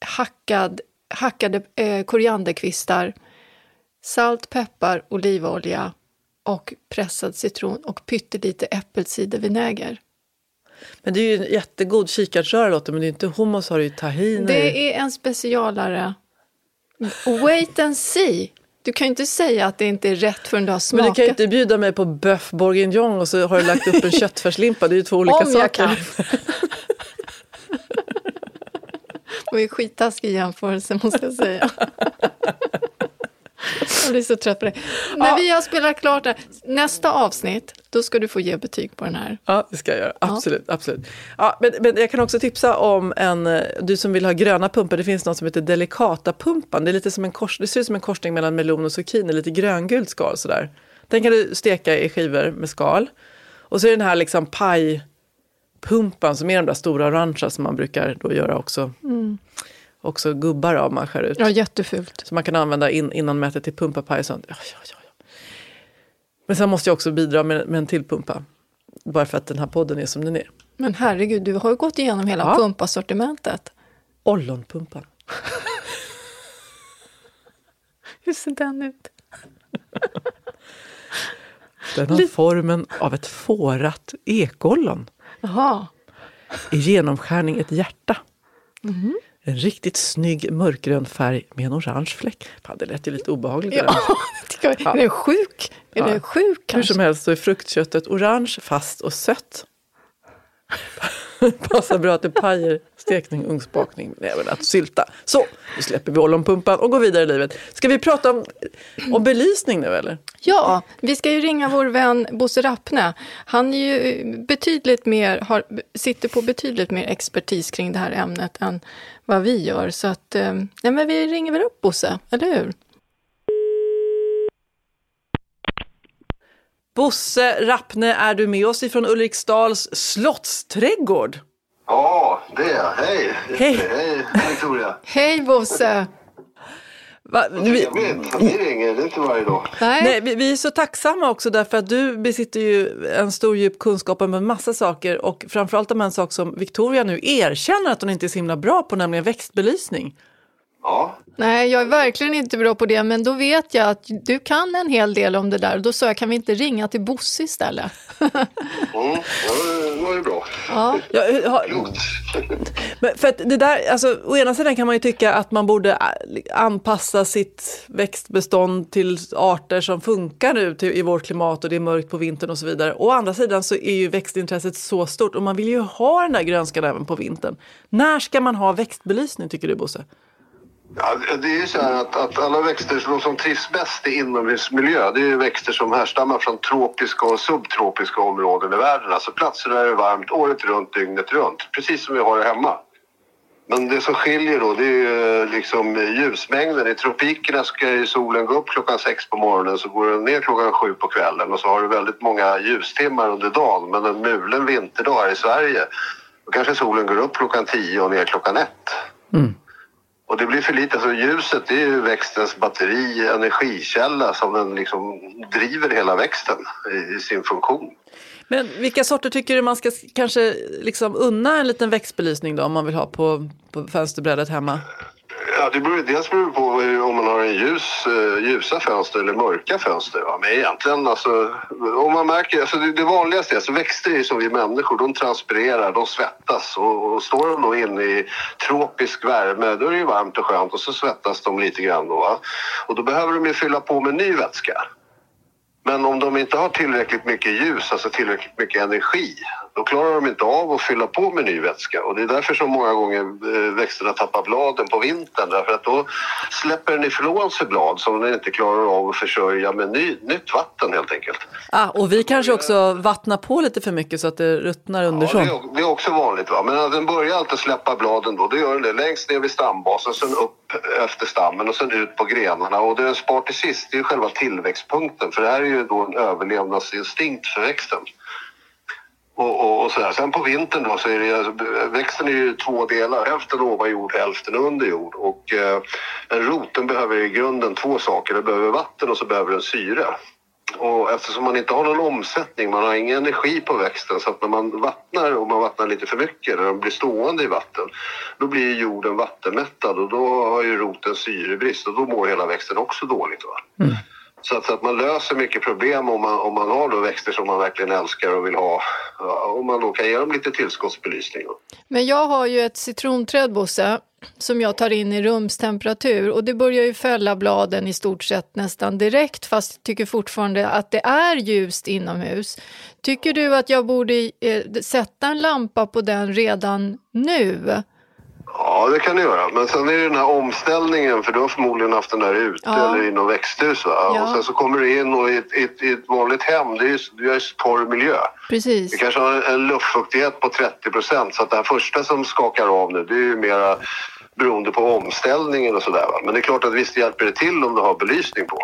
hackad, hackade eh, korianderkvistar, salt, peppar, olivolja och pressad citron och pyttelite äppelcidervinäger. Men det är ju en jättegod kikärtsröra låter men det är inte hummus har du ju tahini. Det är en specialare. Wait and see. Du kan ju inte säga att det inte är rätt förrän du har Men smakat. du kan ju inte bjuda mig på bœuf bourguignon och så har du lagt upp en köttfärslimpa. Det är ju två olika Om saker. jag kan. Det var ju skittaskig jämförelse måste jag säga. Jag blir så trött på det. När vi har spelat klart det, nästa avsnitt, då ska du få ge betyg på den här. Ja, det ska jag göra. Absolut. absolut. Ja, men, men jag kan också tipsa om en, eh, du som vill ha gröna pumpor, det finns något som heter Delicata-pumpan. Det, är lite som en kors, det ser ut som en korsning mellan melon och zucchini, lite gröngult skal sådär. Den kan du steka i skivor med skal. Och så är det den här liksom pajpumpan som är de där stora orangea som man brukar då göra också, också gubbar av man skär ut. Ja, jättefult. Som man kan använda in, innan man äter till pumpapaj och sånt. Ja, ja, ja, ja. Men sen måste jag också bidra med, med en till pumpa. Bara för att den här podden är som den är. Men herregud, du har ju gått igenom hela Ja. pumpasortimentet. Ollonpumpan. Hur ser den ut? Den har formen av ett fårat ekollon. Jaha. I genomskärning ett hjärta. En riktigt snygg mörkgrön färg med en orange fläck. Fan, det lät ju lite obehagligt. Ja, jag. Är det sjuk? Är det sjuk Hur kanske? som helst så är fruktköttet orange, fast och sött. Passar bra till pajer, stekning, ugnsbakning, men även att sylta. Så, nu släpper vi ollonpumpan och går vidare i livet. Ska vi prata om, om belysning nu eller? Ja, vi ska ju ringa vår vän Bosse Rappne. Han är ju betydligt mer, har, sitter på betydligt mer expertis kring det här ämnet än vad vi gör. Så att, eh, nej men vi ringer väl upp Bosse, eller hur? Bosse Rappne, är du med oss ifrån Ulriksdals slottsträdgård? Ja, det är jag. Hej! Hej. Hej, Victoria. Hej Bosse! Va, vi, att ni ringer. Det är inte varje dag. Nej, nej, vi, vi är så tacksamma också därför att du besitter ju en stor djup kunskap om en massa saker och framförallt om en sak som Victoria nu erkänner att hon inte är så himla bra på, nämligen växtbelysning. Ja, nej, jag är verkligen inte bra på det, men då vet jag att du kan en hel del om det där. Då sa jag, kan vi inte ringa till Bosse istället? mm. ja det var ju bra. Ja, Ja, eh, har. Men för att det där, alltså, å ena sidan kan man ju tycka att man borde ä, anpassa sitt växtbestånd till arter som funkar nu till, i vårt klimat och det är mörkt på vintern och så vidare. Å andra sidan så är ju växtintresset så stort och man vill ju ha den där grönskan även på vintern. När ska man ha växtbelysning tycker du Bosse? Ja, det är ju så här att, att alla växter de som trivs bäst i inomhusmiljö det är ju växter som härstammar från tropiska och subtropiska områden i världen. Alltså platser där det är varmt året runt, dygnet runt. Precis som vi har det hemma. Men det som skiljer då det är ju eh, liksom ljusmängden. I tropikerna ska ju solen gå upp klockan sex på morgonen så går den ner klockan sju på kvällen och så har du väldigt många ljustimmar under dagen. Men en mulen vinterdag här i Sverige då kanske solen går upp klockan tio och ner klockan ett. Mm. Och det blir för lite. Alltså ljuset det är ju växtens batteri, energikälla som den liksom driver hela växten i, i sin funktion. Men vilka sorter tycker du man ska kanske liksom unna en liten växtbelysning då om man vill ha på, på fönsterbrädet hemma? Ja, det beror, dels beror det på om man har en ljus, eh, ljusa fönster eller mörka fönster. Va? Men egentligen, alltså, om man märker, alltså det, det vanligaste är, alltså växter är ju som vi människor, de transpirerar, de svettas och, och står de då inne i tropisk värme, då är det ju varmt och skönt och så svettas de lite grann då. Va? Och då behöver de ju fylla på med ny vätska. Men om de inte har tillräckligt mycket ljus, alltså tillräckligt mycket energi, då klarar de inte av att fylla på med ny vätska. Och det är därför som många gånger eh, växterna tappar bladen på vintern. Därför att då släpper den ifrån sig blad som den inte klarar av att försörja med ny, nytt vatten helt enkelt. Ah, och vi kanske också vattnar på lite för mycket så att det ruttnar Ja, underifrån. det, är, det är också vanligt. Va? Men den börjar alltid släppa bladen då. Det gör den det längst ner vid stambasen, sen upp efter stammen och sen ut på grenarna. Och det den spar till sist, det är ju själva tillväxtpunkten. För det här är ju då en överlevnadsinstinkt för växten. Och, och, och så. Sen på vintern då så är det, alltså, växten är ju två delar. Hälften ovan jord, hälften under jord. Och eh, en rot den behöver i grunden två saker. Den behöver vatten och så behöver den syre. Och eftersom man inte har någon omsättning, man har ingen energi på växten så att när man vattnar och man vattnar lite för mycket, när de blir stående i vatten, då blir jorden vattenmättad och då har ju roten syrebrist och då mår hela växten också dåligt. Va? Mm. Så, att, så att man löser mycket problem om man, om man har då växter som man verkligen älskar och vill ha. Om man då kan ge dem lite tillskottsbelysning. Men jag har ju ett citronträd, Bosse, som jag tar in i rumstemperatur och det börjar ju fälla bladen i stort sett nästan direkt fast jag tycker fortfarande att det är ljust inomhus. Tycker du att jag borde eh, sätta en lampa på den redan nu? Ja, det kan du göra. Men sen är det den här omställningen, för du har förmodligen haft den där ute Ja. eller i något växthus. Ja. Och sen så kommer du in och i ett, i i ett vanligt hem, det är ju det är ju torr miljö. Precis. Vi kanske har en luftfuktighet på 30 procent så att det här första som skakar av nu det är ju mera beroende på omställningen och sådär. Men det är klart att visst hjälper det till om du har belysning på.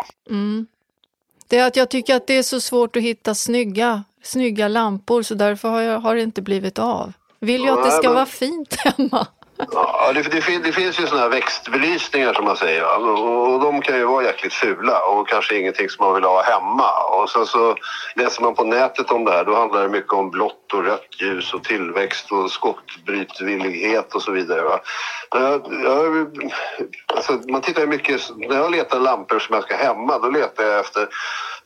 Det är att jag tycker att det är så svårt att hitta snygga, snygga lampor så därför har, jag, har det inte blivit av. Vill ju att det ska men- vara fint hemma. Ja, det, det, det finns ju såna här växtbelysningar som man säger och, och de kan ju vara jäkligt fula och kanske ingenting som man vill ha hemma. Och sen så läser man på nätet om det här då handlar det mycket om blått och rött ljus och tillväxt och skottbrytvillighet och så vidare. Va? Men Jag, jag, alltså, man tittar ju mycket, när jag letar lampor som jag ska hemma då letar jag efter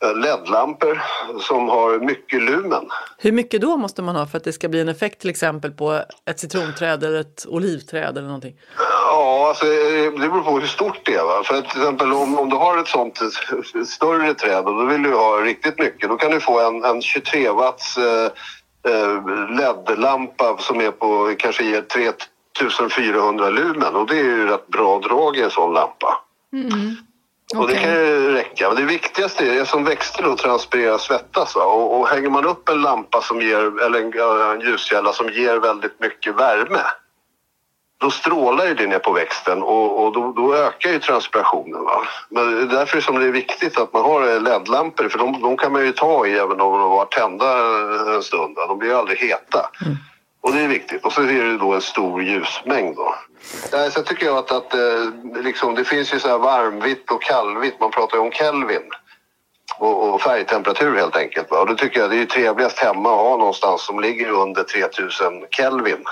eh, LED-lampor som har mycket lumen. Hur mycket då måste man ha för att det ska bli en effekt till exempel på ett citronträd eller ett olivträd eller någonting? Ja, alltså, eh, det beror på hur stort det är. Va? För att, till exempel om, om du har ett sånt eh, större träd och då vill du ha riktigt mycket, då kan du få en, en 23 watts eh, LED-lampa som är på, kanske ger 3400 lumen och det är ju rätt bra drag i en sån lampa. Och det kan ju räcka. Men det viktigaste är som växter då transpirerar svettas. Och, och hänger man upp en lampa som ger, eller en, en ljuskälla som ger väldigt mycket värme. Då strålar ju det ner på växten och, och då, då ökar ju transpirationen. Va? Men är därför som det är viktigt att man har LED-lampor för de, de kan man ju ta i även om de var tända en stund. Va? De blir ju aldrig heta. Och det är viktigt. Och så är det då en stor ljusmängd då. Ja, Sen tycker jag att, att eh, liksom, det finns ju så här varmvitt och kallvitt. Man pratar ju om Kelvin. Och, och färgtemperatur helt enkelt. Va? Och då tycker jag det är ju trevligast hemma att ha någonstans som ligger under 3000 Kelvin.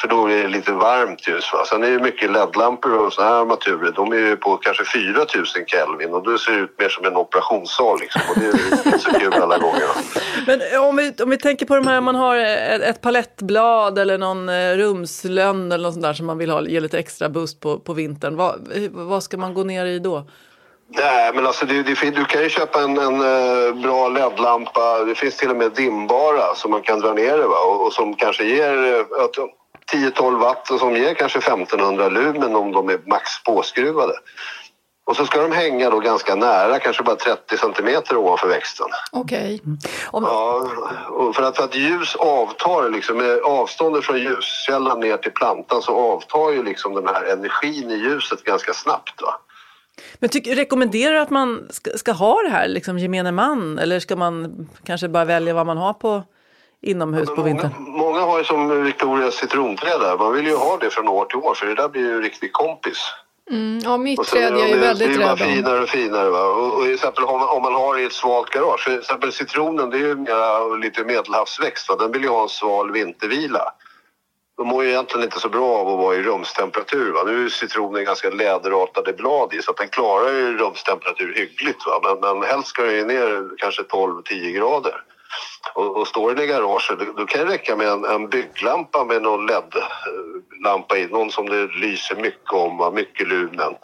För då är det lite varmt ljus. Va? Sen är det mycket LED-lampor och såna här armaturer. De är ju på kanske 4000 Kelvin och då ser det ut mer som en operationssal liksom. Och det är inte så kul alla gånger. Va? Men eh, om vi, om vi tänker på de här, man har ett, ett palettblad eller någon eh, rumslönn eller något sånt där som man vill ha, ge lite extra boost på, på vintern. Vad, eh, vad ska man gå ner i då? Nej, men alltså det, det, du kan ju köpa en, en eh, bra LED-lampa. Det finns till och med dimbara som man kan dra ner det va? Och, och som kanske ger eh, att- 10-12 watt som ger kanske 1500 lumen om de är max påskruvade. Och så ska de hänga då ganska nära, kanske bara 30 centimeter ovanför växten. Okej. Ja, och för att, för att ljus avtar, liksom, med avståndet från ljuskällan ner till plantan så avtar ju liksom den här energin i ljuset ganska snabbt. Va? Men tyck, rekommenderar du att man ska, ska ha det här, liksom gemene man? Eller ska man kanske bara välja vad man har på inomhus på vintern? Många, många har ju som Victorias citronträd där. Man vill ju ha det från år till år för det där blir ju en riktig kompis Mm, ja, mitt träd är ju de- väldigt Det bara rädd om. finare och finare. Va? Och, och exempel om man, om man har i ett svalt garage. För till exempel citronen det är ju mera lite medelhavsväxt. Va? Den vill ju ha en sval vintervila. De mår ju egentligen inte så bra av att vara i rumstemperatur. Va? Nu är citronen ganska läderartade blad i så att den klarar ju rumstemperatur hyggligt. Va? Men, men helst ska den ju ner kanske 12-10 grader. Och, och står den i garaget då, då kan det räcka med en, en bygglampa med någon LED-lampa i. Någon som det lyser mycket om, mycket lumen.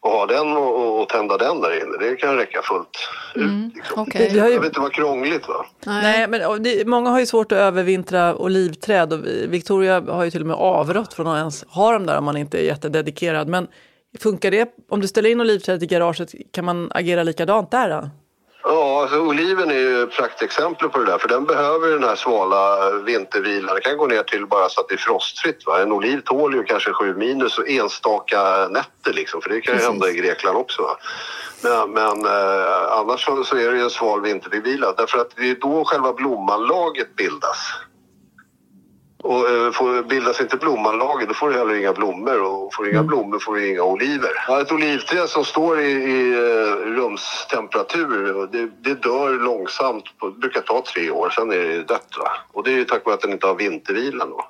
Och ha den och, och, och tända den där inne, det kan räcka fullt ut. Liksom. Okej. Vi har Det behöver inte vara krångligt va? Nej, men och det, många har ju svårt att övervintra olivträd och vi- Victoria har ju till och med avrått från att ens ha dem där om man inte är jättededikerad. Men funkar det, om du ställer in olivträdet i garaget, kan man agera likadant där då? Ja, alltså oliven är ju praktexempel på det där för den behöver ju den här svala vintervilan. Det kan gå ner till bara så att det är frostfritt. Va? En oliv tål ju kanske 7 minus och enstaka nätter liksom för det kan ju Precis. hända i Grekland också. Va? Men, men eh, annars så, så är det ju en sval vintervila därför att det är då själva blommanlaget bildas. Och eh, får, bildas inte blommanlaget då får du heller inga blommor och får du inga blommor får du inga oliver. Ja, ett olivträd som står i, i eh, rumstemperatur det, det dör långsamt, det brukar ta tre år, sen är det dött. Va? Och det är ju tack vare att den inte har vintervilan då.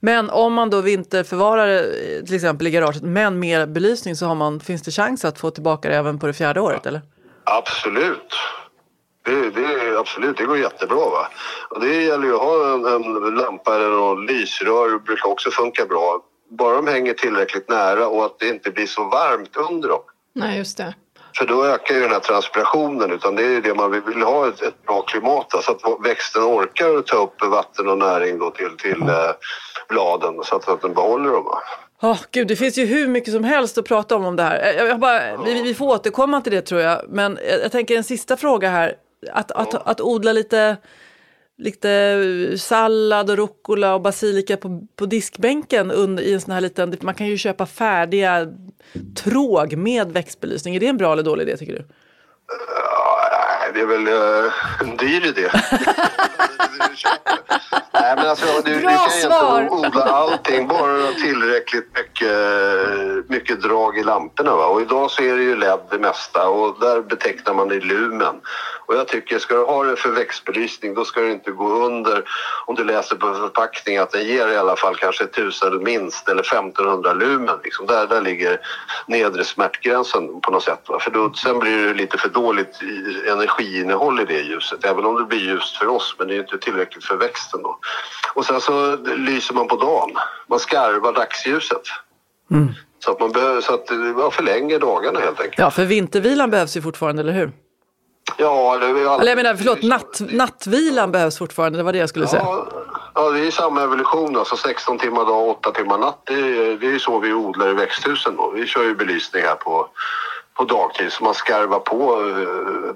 Men om man då vinterförvarar det eh, till exempel i garaget men med belysning så har man, finns det chans att få tillbaka det även på det fjärde året eller? Absolut. Det, det är absolut, det går jättebra. Va? Och det gäller ju att ha en, en lampa eller någon lysrör brukar också funka bra. Bara de hänger tillräckligt nära och att det inte blir så varmt under dem. Nej, just det. För då ökar ju den här transpirationen utan det är ju det man vill, vill ha ett, ett bra klimat då, så att växten orkar ta upp vatten och näring då till, till eh, bladen så att, att den behåller dem. Va? Oh, gud, det finns ju hur mycket som helst att prata om om det här. Eh, Jag, jag bara, vi, vi får återkomma till det tror jag. Men jag, jag tänker en sista fråga här. Att, att, att odla lite, lite sallad och rucola och basilika på, på diskbänken under, i en sån här liten... Man kan ju köpa färdiga tråg med växtbelysning. Är det en bra eller dålig idé tycker du? Ja, det är väl eh, en dyr idé. nej, men alltså, du, du Bra kan svar. egentligen odla allting, bara du har tillräckligt mycket, mycket drag i lamporna. Va? Och idag så är det ju LED det mesta och där betecknar man det i lumen. Och jag tycker, ska du ha det för växtbelysning då ska det inte gå under, om du läser på förpackningen, att den ger i alla fall kanske 1000 minst eller 1500 lumen. Liksom. Där, där ligger nedre smärtgränsen på något sätt. Va? För då, sen blir det lite för dåligt energiinnehåll i det ljuset. Även om det blir ljust för oss, men det är inte tillräckligt för växten då. Och sen så lyser man på dagen. Man skarvar dagsljuset. Så att man behöver, så att man förlänger dagarna helt enkelt. Ja, för vintervilan behövs ju fortfarande, eller hur? Ja, det är alla... Eller jag menar, förlåt, natt, nattvilan behövs fortfarande, det var det jag skulle säga. Ja, ja, det är samma evolution. Alltså 16 timmar dag, 8 timmar natt. Det är, det är så vi odlar i växthusen. Då. Vi kör ju belysning här på, på dagtid så man skarvar på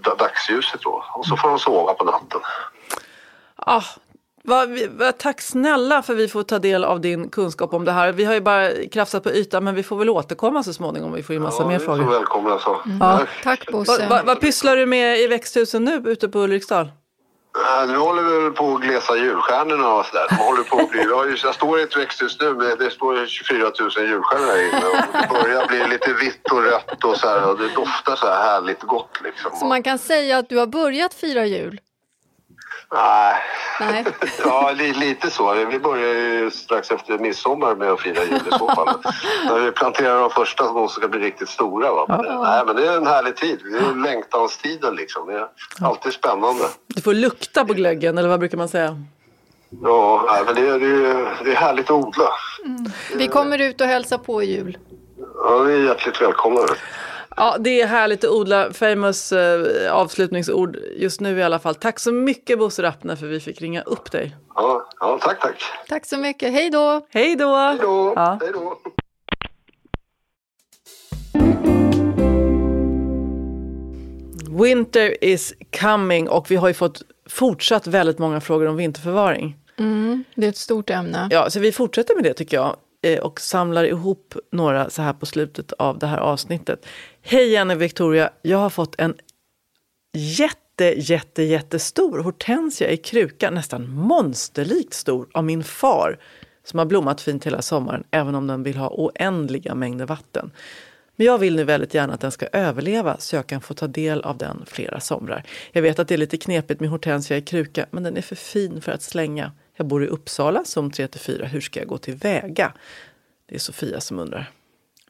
eh, dagsljuset då. Och så får de sova på natten. Ah, vad, vi- vad, tack snälla för vi får ta del av din kunskap om det här. Vi har ju bara krafsat på ytan men vi får väl återkomma så småningom. Vi får ju massa Ja, mer frågor. så välkomna alltså. Ja. Tack. Bosse. vad, vad pysslar du med i växthusen nu ute på Ulriksdal? Äh, Nu håller vi väl på att glesa julstjärnorna och sådär. Håller på att bli, jag, jag står i ett växthus nu, men det står 24 000 julstjärnor här inne. Och det börjar bli lite vitt och rött och så här, och det doftar så här härligt gott liksom. Så man kan säga att du har börjat fira jul? Nej. Nej. ja, li, lite så. Vi börjar ju strax efter midsommar med att fira jul i så fall. När vi planterar de första som ska bli riktigt stora. Va? Men, nej, men det är en härlig tid. Det är längtanstiden liksom. Det är alltid spännande. Du får lukta på glöggen, eller vad brukar man säga? Ja, nej, men det är, det, är, det är härligt att odla. Vi kommer ut och hälsar på i jul. Ja, ni är hjärtligt välkomna. Ja, det är härligt att odla. Famous eh, avslutningsord just nu i alla fall. Tack så mycket Bosse Rappner för vi fick ringa upp dig. Ja, ja, tack, tack. Tack så mycket. Hej då! Hej då! Hej då. Ja. Hej då. Winter is coming och vi har ju fått fortsatt väldigt många frågor om vinterförvaring. Det är ett stort ämne. Ja, så vi fortsätter med det tycker jag eh, och samlar ihop några så här på slutet av det här avsnittet. Hej Jenny och Victoria, jag har fått en jätte, jätte, jättestor hortensia i kruka, nästan monsterlikt stor, av min far som har blommat fint hela sommaren även om den vill ha oändliga mängder vatten. Men jag vill nu väldigt gärna att den ska överleva så jag kan få ta del av den flera somrar. Jag vet att det är lite knepigt med hortensia i kruka men den är för fin för att slänga. Jag bor i Uppsala som 3-4. Hur ska jag gå tillväga? Det är Sofia som undrar.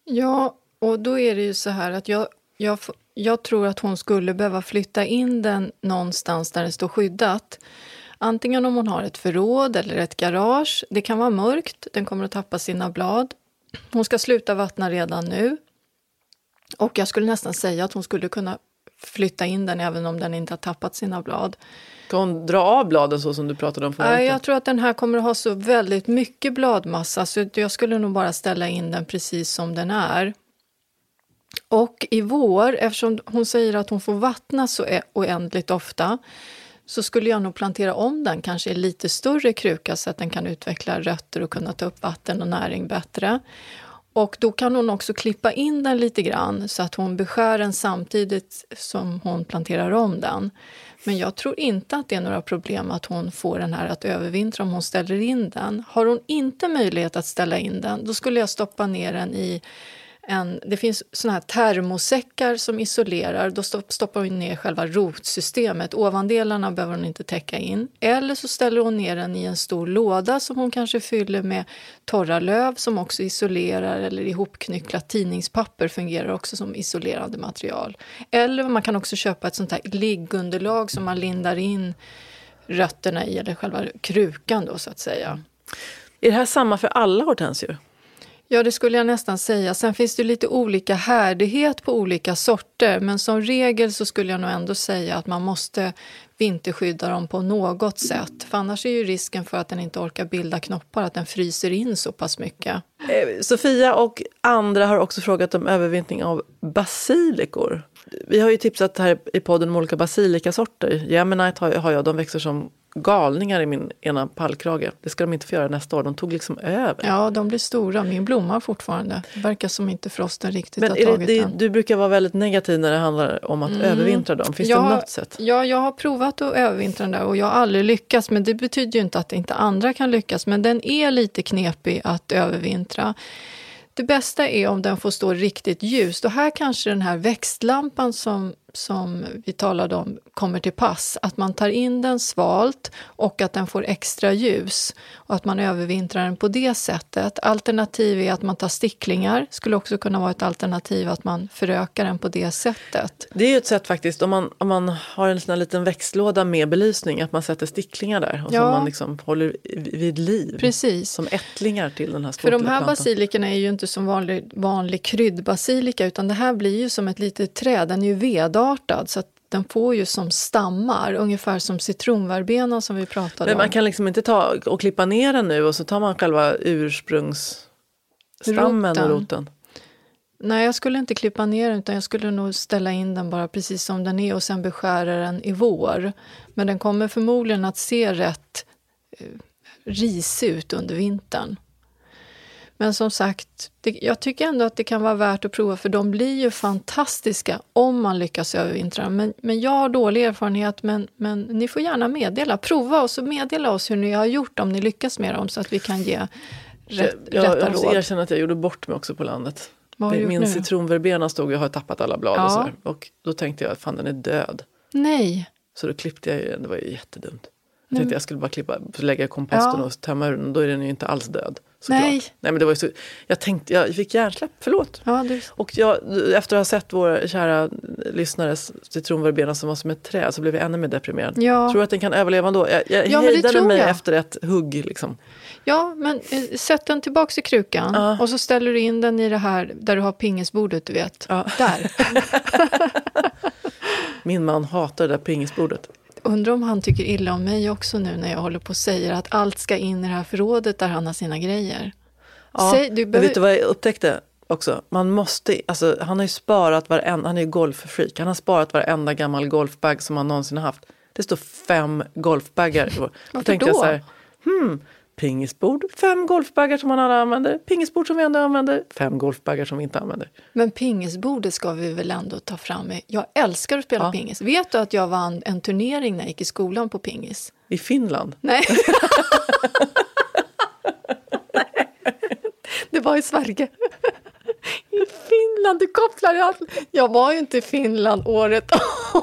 Ja, och då är det ju så här att jag, jag, jag tror att hon skulle behöva flytta in den någonstans där den står skyddat. Antingen om hon har ett förråd eller ett garage. Det kan vara mörkt, den kommer att tappa sina blad. Hon ska sluta vattna redan nu. Och jag skulle nästan säga att hon skulle kunna flytta in den även om den inte har tappat sina blad. Ska hon dra av bladen så som du pratade om förut? Nej, jag tror att den här kommer att ha så väldigt mycket bladmassa så jag skulle nog bara ställa in den precis som den är. Och i vår, eftersom hon säger att hon får vattna så e- oändligt ofta, så skulle jag nog plantera om den kanske i lite större kruka så att den kan utveckla rötter och kunna ta upp vatten och näring bättre. Och då kan hon också klippa in den lite grann så att hon beskär den samtidigt som hon planterar om den. Men jag tror inte att det är några problem att hon får den här att övervintra om hon ställer in den. Har hon inte möjlighet att ställa in den, då skulle jag stoppa ner den i en, det finns såna här termosäckar som isolerar. Då stoppar hon ner själva rotsystemet. Ovandelarna behöver hon inte täcka in. Eller så ställer hon ner den i en stor låda som hon kanske fyller med torra löv som också isolerar. Eller ihopknycklat tidningspapper fungerar också som isolerande material. Eller man kan också köpa ett sånt här liggunderlag som man lindar in rötterna i, eller själva krukan då så att säga. Är det här samma för alla hortensior? Ja, det skulle jag nästan säga. Sen finns det lite olika härdighet på olika sorter men som regel så skulle jag nog ändå säga att man måste vinterskydda dem på något sätt. För annars är ju risken för att den inte orkar bilda knoppar att den fryser in så pass mycket. Eh, Sofia och andra har också frågat om övervintring av basilikor. Vi har ju tipsat här i podden om olika basilikasorter. Geminite har jag, de växer som galningar i min ena pallkrage. Det ska de inte få göra nästa år. De tog liksom över. Ja, de blir stora. Min blommar fortfarande. Det verkar som inte frosten riktigt Men har tagit det, den. Du brukar vara väldigt negativ när det handlar om att övervintra dem. Finns jag, det något sätt? Ja, jag har provat att övervintra den där och jag har aldrig lyckats. Men det betyder ju inte att inte andra kan lyckas. Men den är lite knepig att övervintra. Det bästa är om den får stå riktigt ljust. Och här kanske den här växtlampan som, som vi talade om kommer till pass. Att man tar in den svalt och att den får extra ljus. Och att man övervintrar den på det sättet. Alternativ är att man tar sticklingar. Skulle också kunna vara ett alternativ att man förökar den på det sättet. Det är ju ett sätt faktiskt om man, om man har en sån här liten växtlåda med belysning. Att man sätter sticklingar där och Ja. som man liksom håller vid liv. Precis. Som ättlingar till den här För de här basilikerna är ju inte som vanlig, vanlig kryddbasilika utan det här blir ju som ett litet träd. Den är ju vedartad så att den får ju som stammar, ungefär som citronverbena som vi pratade Men man om. kan liksom inte ta och klippa ner den nu och så tar man själva ursprungsstammen och Roten. roten. Nej, jag skulle inte klippa ner den utan jag skulle nog ställa in den bara precis som den är och sen beskära den i vår. Men den kommer förmodligen att se rätt eh, risig ut under vintern. Men som sagt, det, jag tycker ändå att det kan vara värt att prova för de blir ju fantastiska om man lyckas övervintra. Men, men jag har dålig erfarenhet, men, men ni får gärna meddela. Prova och så meddela oss hur ni har gjort om ni lyckas med dem så att vi kan ge rätt, jag, jag rätta måste råd. erkänna att jag gjorde bort mig också på landet. Min citronverbena stod och jag har tappat alla blad Ja. och sådär. Och då tänkte jag, fan den är död. Nej, Så då klippte jag ju den, det var ju jättedumt. Jag tänkte jag skulle bara klippa, lägga komposten Ja. och tömma ur den, då är den ju inte alls död. Såklart. Nej. Nej men det var så, jag tänkte, jag fick hjärnsläpp, förlåt. ja, du, Och jag, efter att ha sett vår kära lyssnares citronverbena som var som ett träd så blev jag ännu mer deprimerad. Ja. Tror du att den kan överleva ändå? Jag, jag Ja, hejdade mig jag. efter ett hugg liksom. ja men eh, sätt den tillbaks i krukan Ja. och så ställer du in den i det här där du har pingisbordet, du vet. Ja. Där. Min man hatar det där pingisbordet. Undrar om han tycker illa om mig också nu när jag håller på och säger att allt ska in i det här förrådet där han har sina grejer. Ja, Säg, du men behöver, vet du vad jag upptäckte också? Man måste, alltså, han har ju sparat varenda, han är ju golffreak, han har sparat varenda gammal golfbag som han någonsin har haft. Det står fem golfbaggar. Då Varför tänkte jag då? så här, hmm, pingisbord, fem golfbaggar som man alla använder, pingisbord som vi ändå använder, fem golfbaggar som vi inte använder. Men pingisbordet ska vi väl ändå ta fram. Jag älskar att spela Ja. pingis. Vet du att jag vann en turnering när jag gick i skolan på pingis? I Finland. Nej. det var i Sverige. I Finland, du kopplar allt. Jag var ju inte i Finland året om.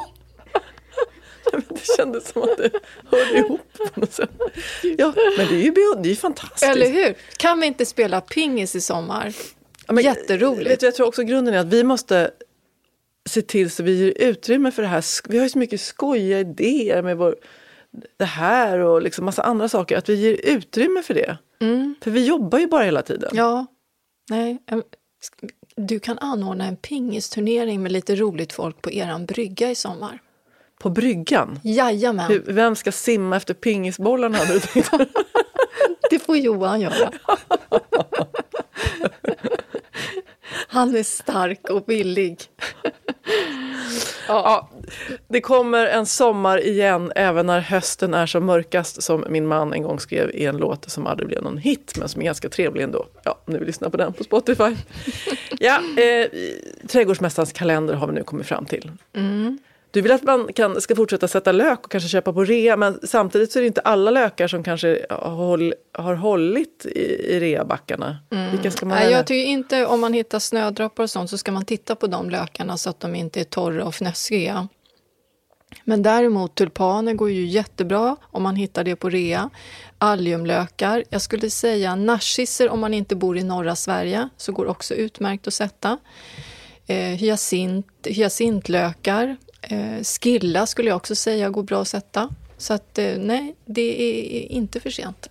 Det kändes som att det hörde ihop på något sätt. Ja, men det är ju, det är fantastiskt. Eller hur? Kan vi inte spela pingis i sommar? Ja, men, Jätteroligt. Vet du, jag tror också grunden är att vi måste se till så vi ger utrymme för det här. Vi har ju så mycket skojiga idéer med vår, det här och liksom massa andra saker. Att vi ger utrymme för det. För vi jobbar ju bara hela tiden. Ja, nej. Du kan anordna en pingisturnering med lite roligt folk på eran brygga i sommar. På bryggan. Jajamän, Hur, vem ska simma efter pingisbollarna hade du tänkt? det får Johan göra. Han är stark och villig. ja, det kommer en sommar igen även när hösten är som mörkast som min man en gång skrev i en låt som aldrig blev någon hit men som är ganska trevlig ändå. Ja, nu lyssnar på den på Spotify. Ja, eh, Trädgårdsmästarens kalender har vi nu kommit fram till. Du vill att man kan, ska fortsätta sätta lök och kanske köpa på rea men samtidigt så är det inte alla lökar som kanske har, håll, har hållit i, i reabackarna. Vilka ska man Nej, jag tycker inte om man hittar snödroppar och sånt så ska man titta på de lökarna så att de inte är torra och fnöskiga. Men däremot tulpaner går ju jättebra om man hittar det på rea. Alliumlökar, jag skulle säga narcisser om man inte bor i norra Sverige så går också utmärkt att sätta. Eh, hyacint, hyacintlökar, eh, skilla skulle jag också säga går bra att sätta. Så att eh, nej, det är inte för sent.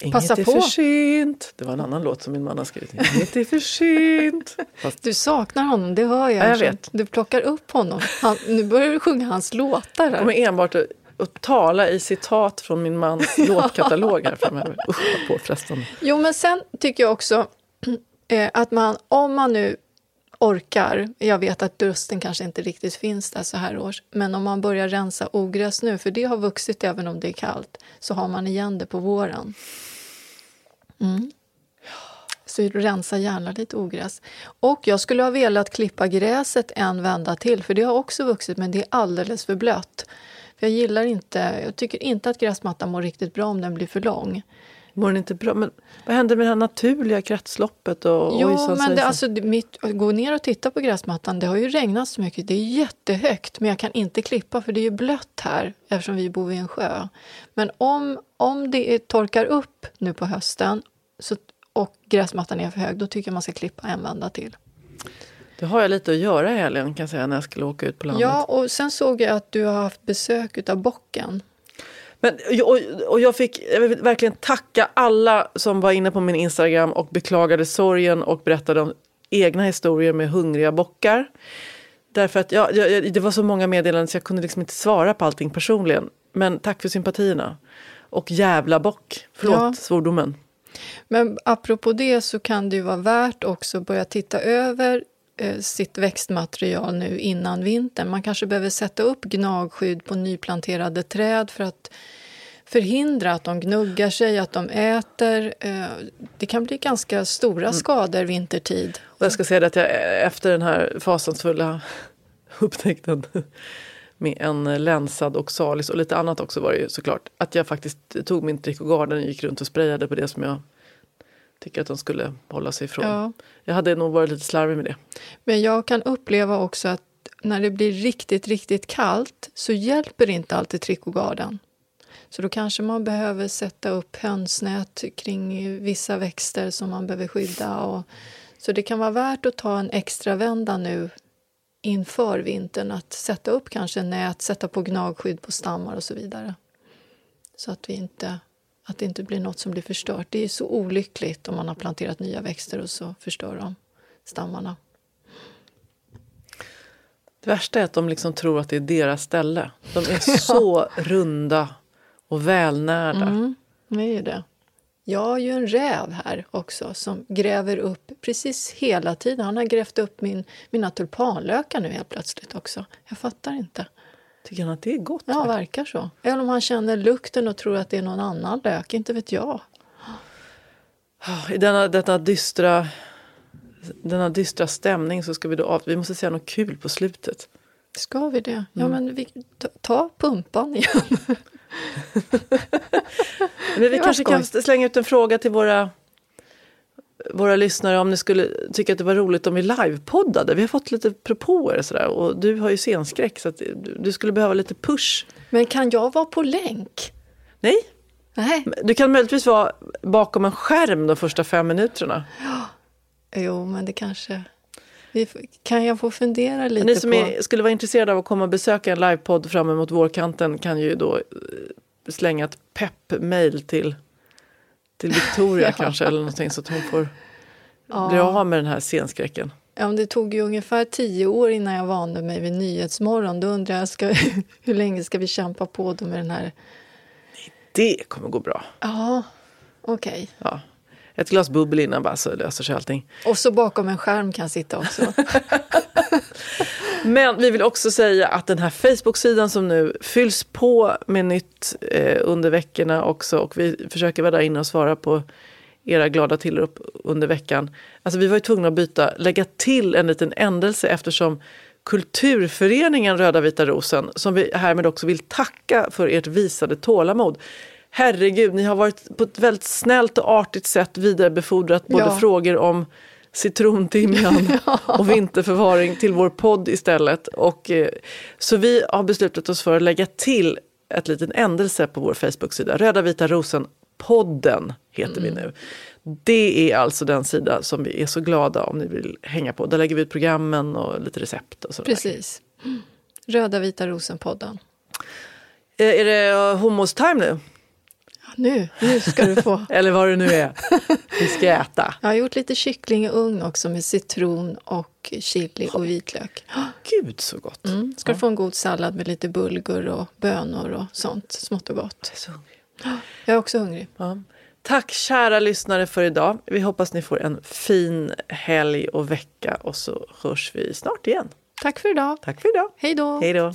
Inget passa är på. för sent. Det var en annan låt som min man har skrivit. Inget är för sent. Fast Du saknar honom, det hör jag. Ja, jag vet. Du plockar upp honom. Han, nu börjar du sjunga hans låtar. jag Här. kommer enbart att, att tala i citat från min mans låtkatalog här framöver. Usch vad påfrestande. Jo, men sen tycker jag också eh, att man, om man nu orkar, jag vet att dusten kanske inte riktigt finns där så här års, men om man börjar rensa ogräs nu, för det har vuxit även om det är kallt, så har man igen det på våren. Mm. Så rensa gärna lite ogräs. Och jag skulle ha velat klippa gräset en vända till, för det har också vuxit, men det är alldeles för blött. För jag gillar inte, jag tycker inte att gräsmattan mår riktigt bra om den blir för lång. Mår den inte bra? Men vad händer med det här naturliga kretsloppet? Och, Jo, ojsan, men det, svejsan? alltså, mitt, gå ner och titta på gräsmattan, det har ju regnat så mycket. Det är jättehögt, men jag kan inte klippa för det är ju blött här eftersom vi bor vid en sjö. Men om, om det är, torkar upp nu på hösten så, och gräsmattan är för hög, då tycker jag man ska klippa en vända till. Det har jag lite att göra i helgen kan jag säga när jag skulle åka ut på landet. Ja, och sen såg jag att du har haft besök av bocken. Men, och, och jag, fick, jag vill verkligen tacka alla som var inne på min Instagram och beklagade sorgen och berättade om egna historier med hungriga bockar. Därför att ja, jag, det var så många meddelanden så jag kunde liksom inte svara på allting personligen. Men tack för sympatierna. Och jävla bock. Förlåt Ja. svordomen. Men apropå det så kan det ju vara värt också att börja titta över sitt växtmaterial nu innan vintern. Man kanske behöver sätta upp gnagskydd på nyplanterade träd för att förhindra att de gnuggar sig, att de äter. Eh, det kan bli ganska stora skador vintertid. Och jag ska säga att jag efter den här fasansfulla upptäckten med en länsad oxalis och lite annat också var det ju såklart. Att jag faktiskt tog min Trick och Garden och gick runt och sprayade på det som jag tycker att de skulle hålla sig ifrån. Ja. Jag hade nog varit lite slarvig med det. Men jag kan uppleva också att när det blir riktigt, riktigt kallt så hjälper inte alltid trikogarden. Så då kanske man behöver sätta upp hönsnät kring vissa växter som man behöver skydda. Och, så det kan vara värt att ta en extra vända nu inför vintern. Att sätta upp kanske nät, sätta på gnagskydd på stammar och så vidare. Så att, vi inte, att det inte blir något som blir förstört. Det är så olyckligt om man har planterat nya växter och så förstör de stammarna. Det värsta är att de liksom tror att det är deras ställe. De är så runda och välnärda. Mm, det är det. Jag har ju en räv här också som gräver upp precis hela tiden. Han har grävt upp min, mina tulpanlökar nu helt plötsligt också. Jag fattar inte. Tycker han att det är gott? Ja, verkar så. Eller om han känner lukten och tror att det är någon annan lök, inte vet jag. I denna, denna, dystra, denna dystra stämning så ska vi då av, vi måste säga något kul på slutet. Ska vi det? Ja, men vi, ta, ta pumpan igen. Men vi kanske kan skoj. slänga ut en fråga till våra, våra lyssnare om ni skulle tycka att det var roligt om vi livepoddade. Vi har fått lite propåer sådär och du har ju scenskräck så att du, skulle behöva lite push. Men kan jag vara på länk? Nej, Nej. du kan möjligtvis vara bakom en skärm de första fem minuterna. Jo, men det kanske... Vi Kan jag få fundera lite Ni som på... är, skulle vara intresserade av att komma och besöka en livepodd fram emot vårkanten kan ju då eh, slänga ett pepp-mail till, till Victoria Ja. kanske eller någonting så att hon får Ja. bli av med den här scenskräcken. Ja, men det tog ju ungefär tio år innan jag vande mig vid Nyhetsmorgon. Då undrar jag, ska, hur länge ska vi kämpa på då med den här... Det kommer gå bra. Ja, okej. Ja. Ett glas bubbel innan bara så löser sig allting. Och så bakom en skärm kan sitta också. Men vi vill också säga att den här Facebook-sidan som nu fylls på med nytt eh, under veckorna också och vi försöker vara där inne och svara på era glada tillrop under veckan. Alltså vi var ju tvungna att byta, lägga till en liten ändelse eftersom Kulturföreningen Röda Vita Rosen, som vi härmed också vill tacka för ert visade tålamod. Herregud, ni har varit på ett väldigt snällt och artigt sätt vidarebefordrat både Ja. frågor om citrontimjan och vinterförvaring till vår podd istället. Och, eh, så vi har beslutat oss för att lägga till ett liten ändelse på vår Facebook-sida. Röda Vita Rosen podden heter vi nu. Det är alltså den sida som vi är så glada om ni vill hänga på. Där lägger vi ut programmen och lite recept och sådär. Precis. Röda vita rosen-podden. Eh, Är det uh, homos time nu? Ja, nu, nu ska du få. Eller vad det nu är vi ska äta. Jag har gjort lite kyckling i ugn också med citron och chili och vitlök. Gud så gott. Mm. Ska du få en god sallad med lite bulgur och bönor och sånt smått och gott. Så hungrig. Jag är också hungrig. Ja. Tack kära lyssnare för idag. Vi hoppas ni får en fin helg och vecka och så hörs vi snart igen. Tack för idag. Tack för idag. Hej då. Hej då.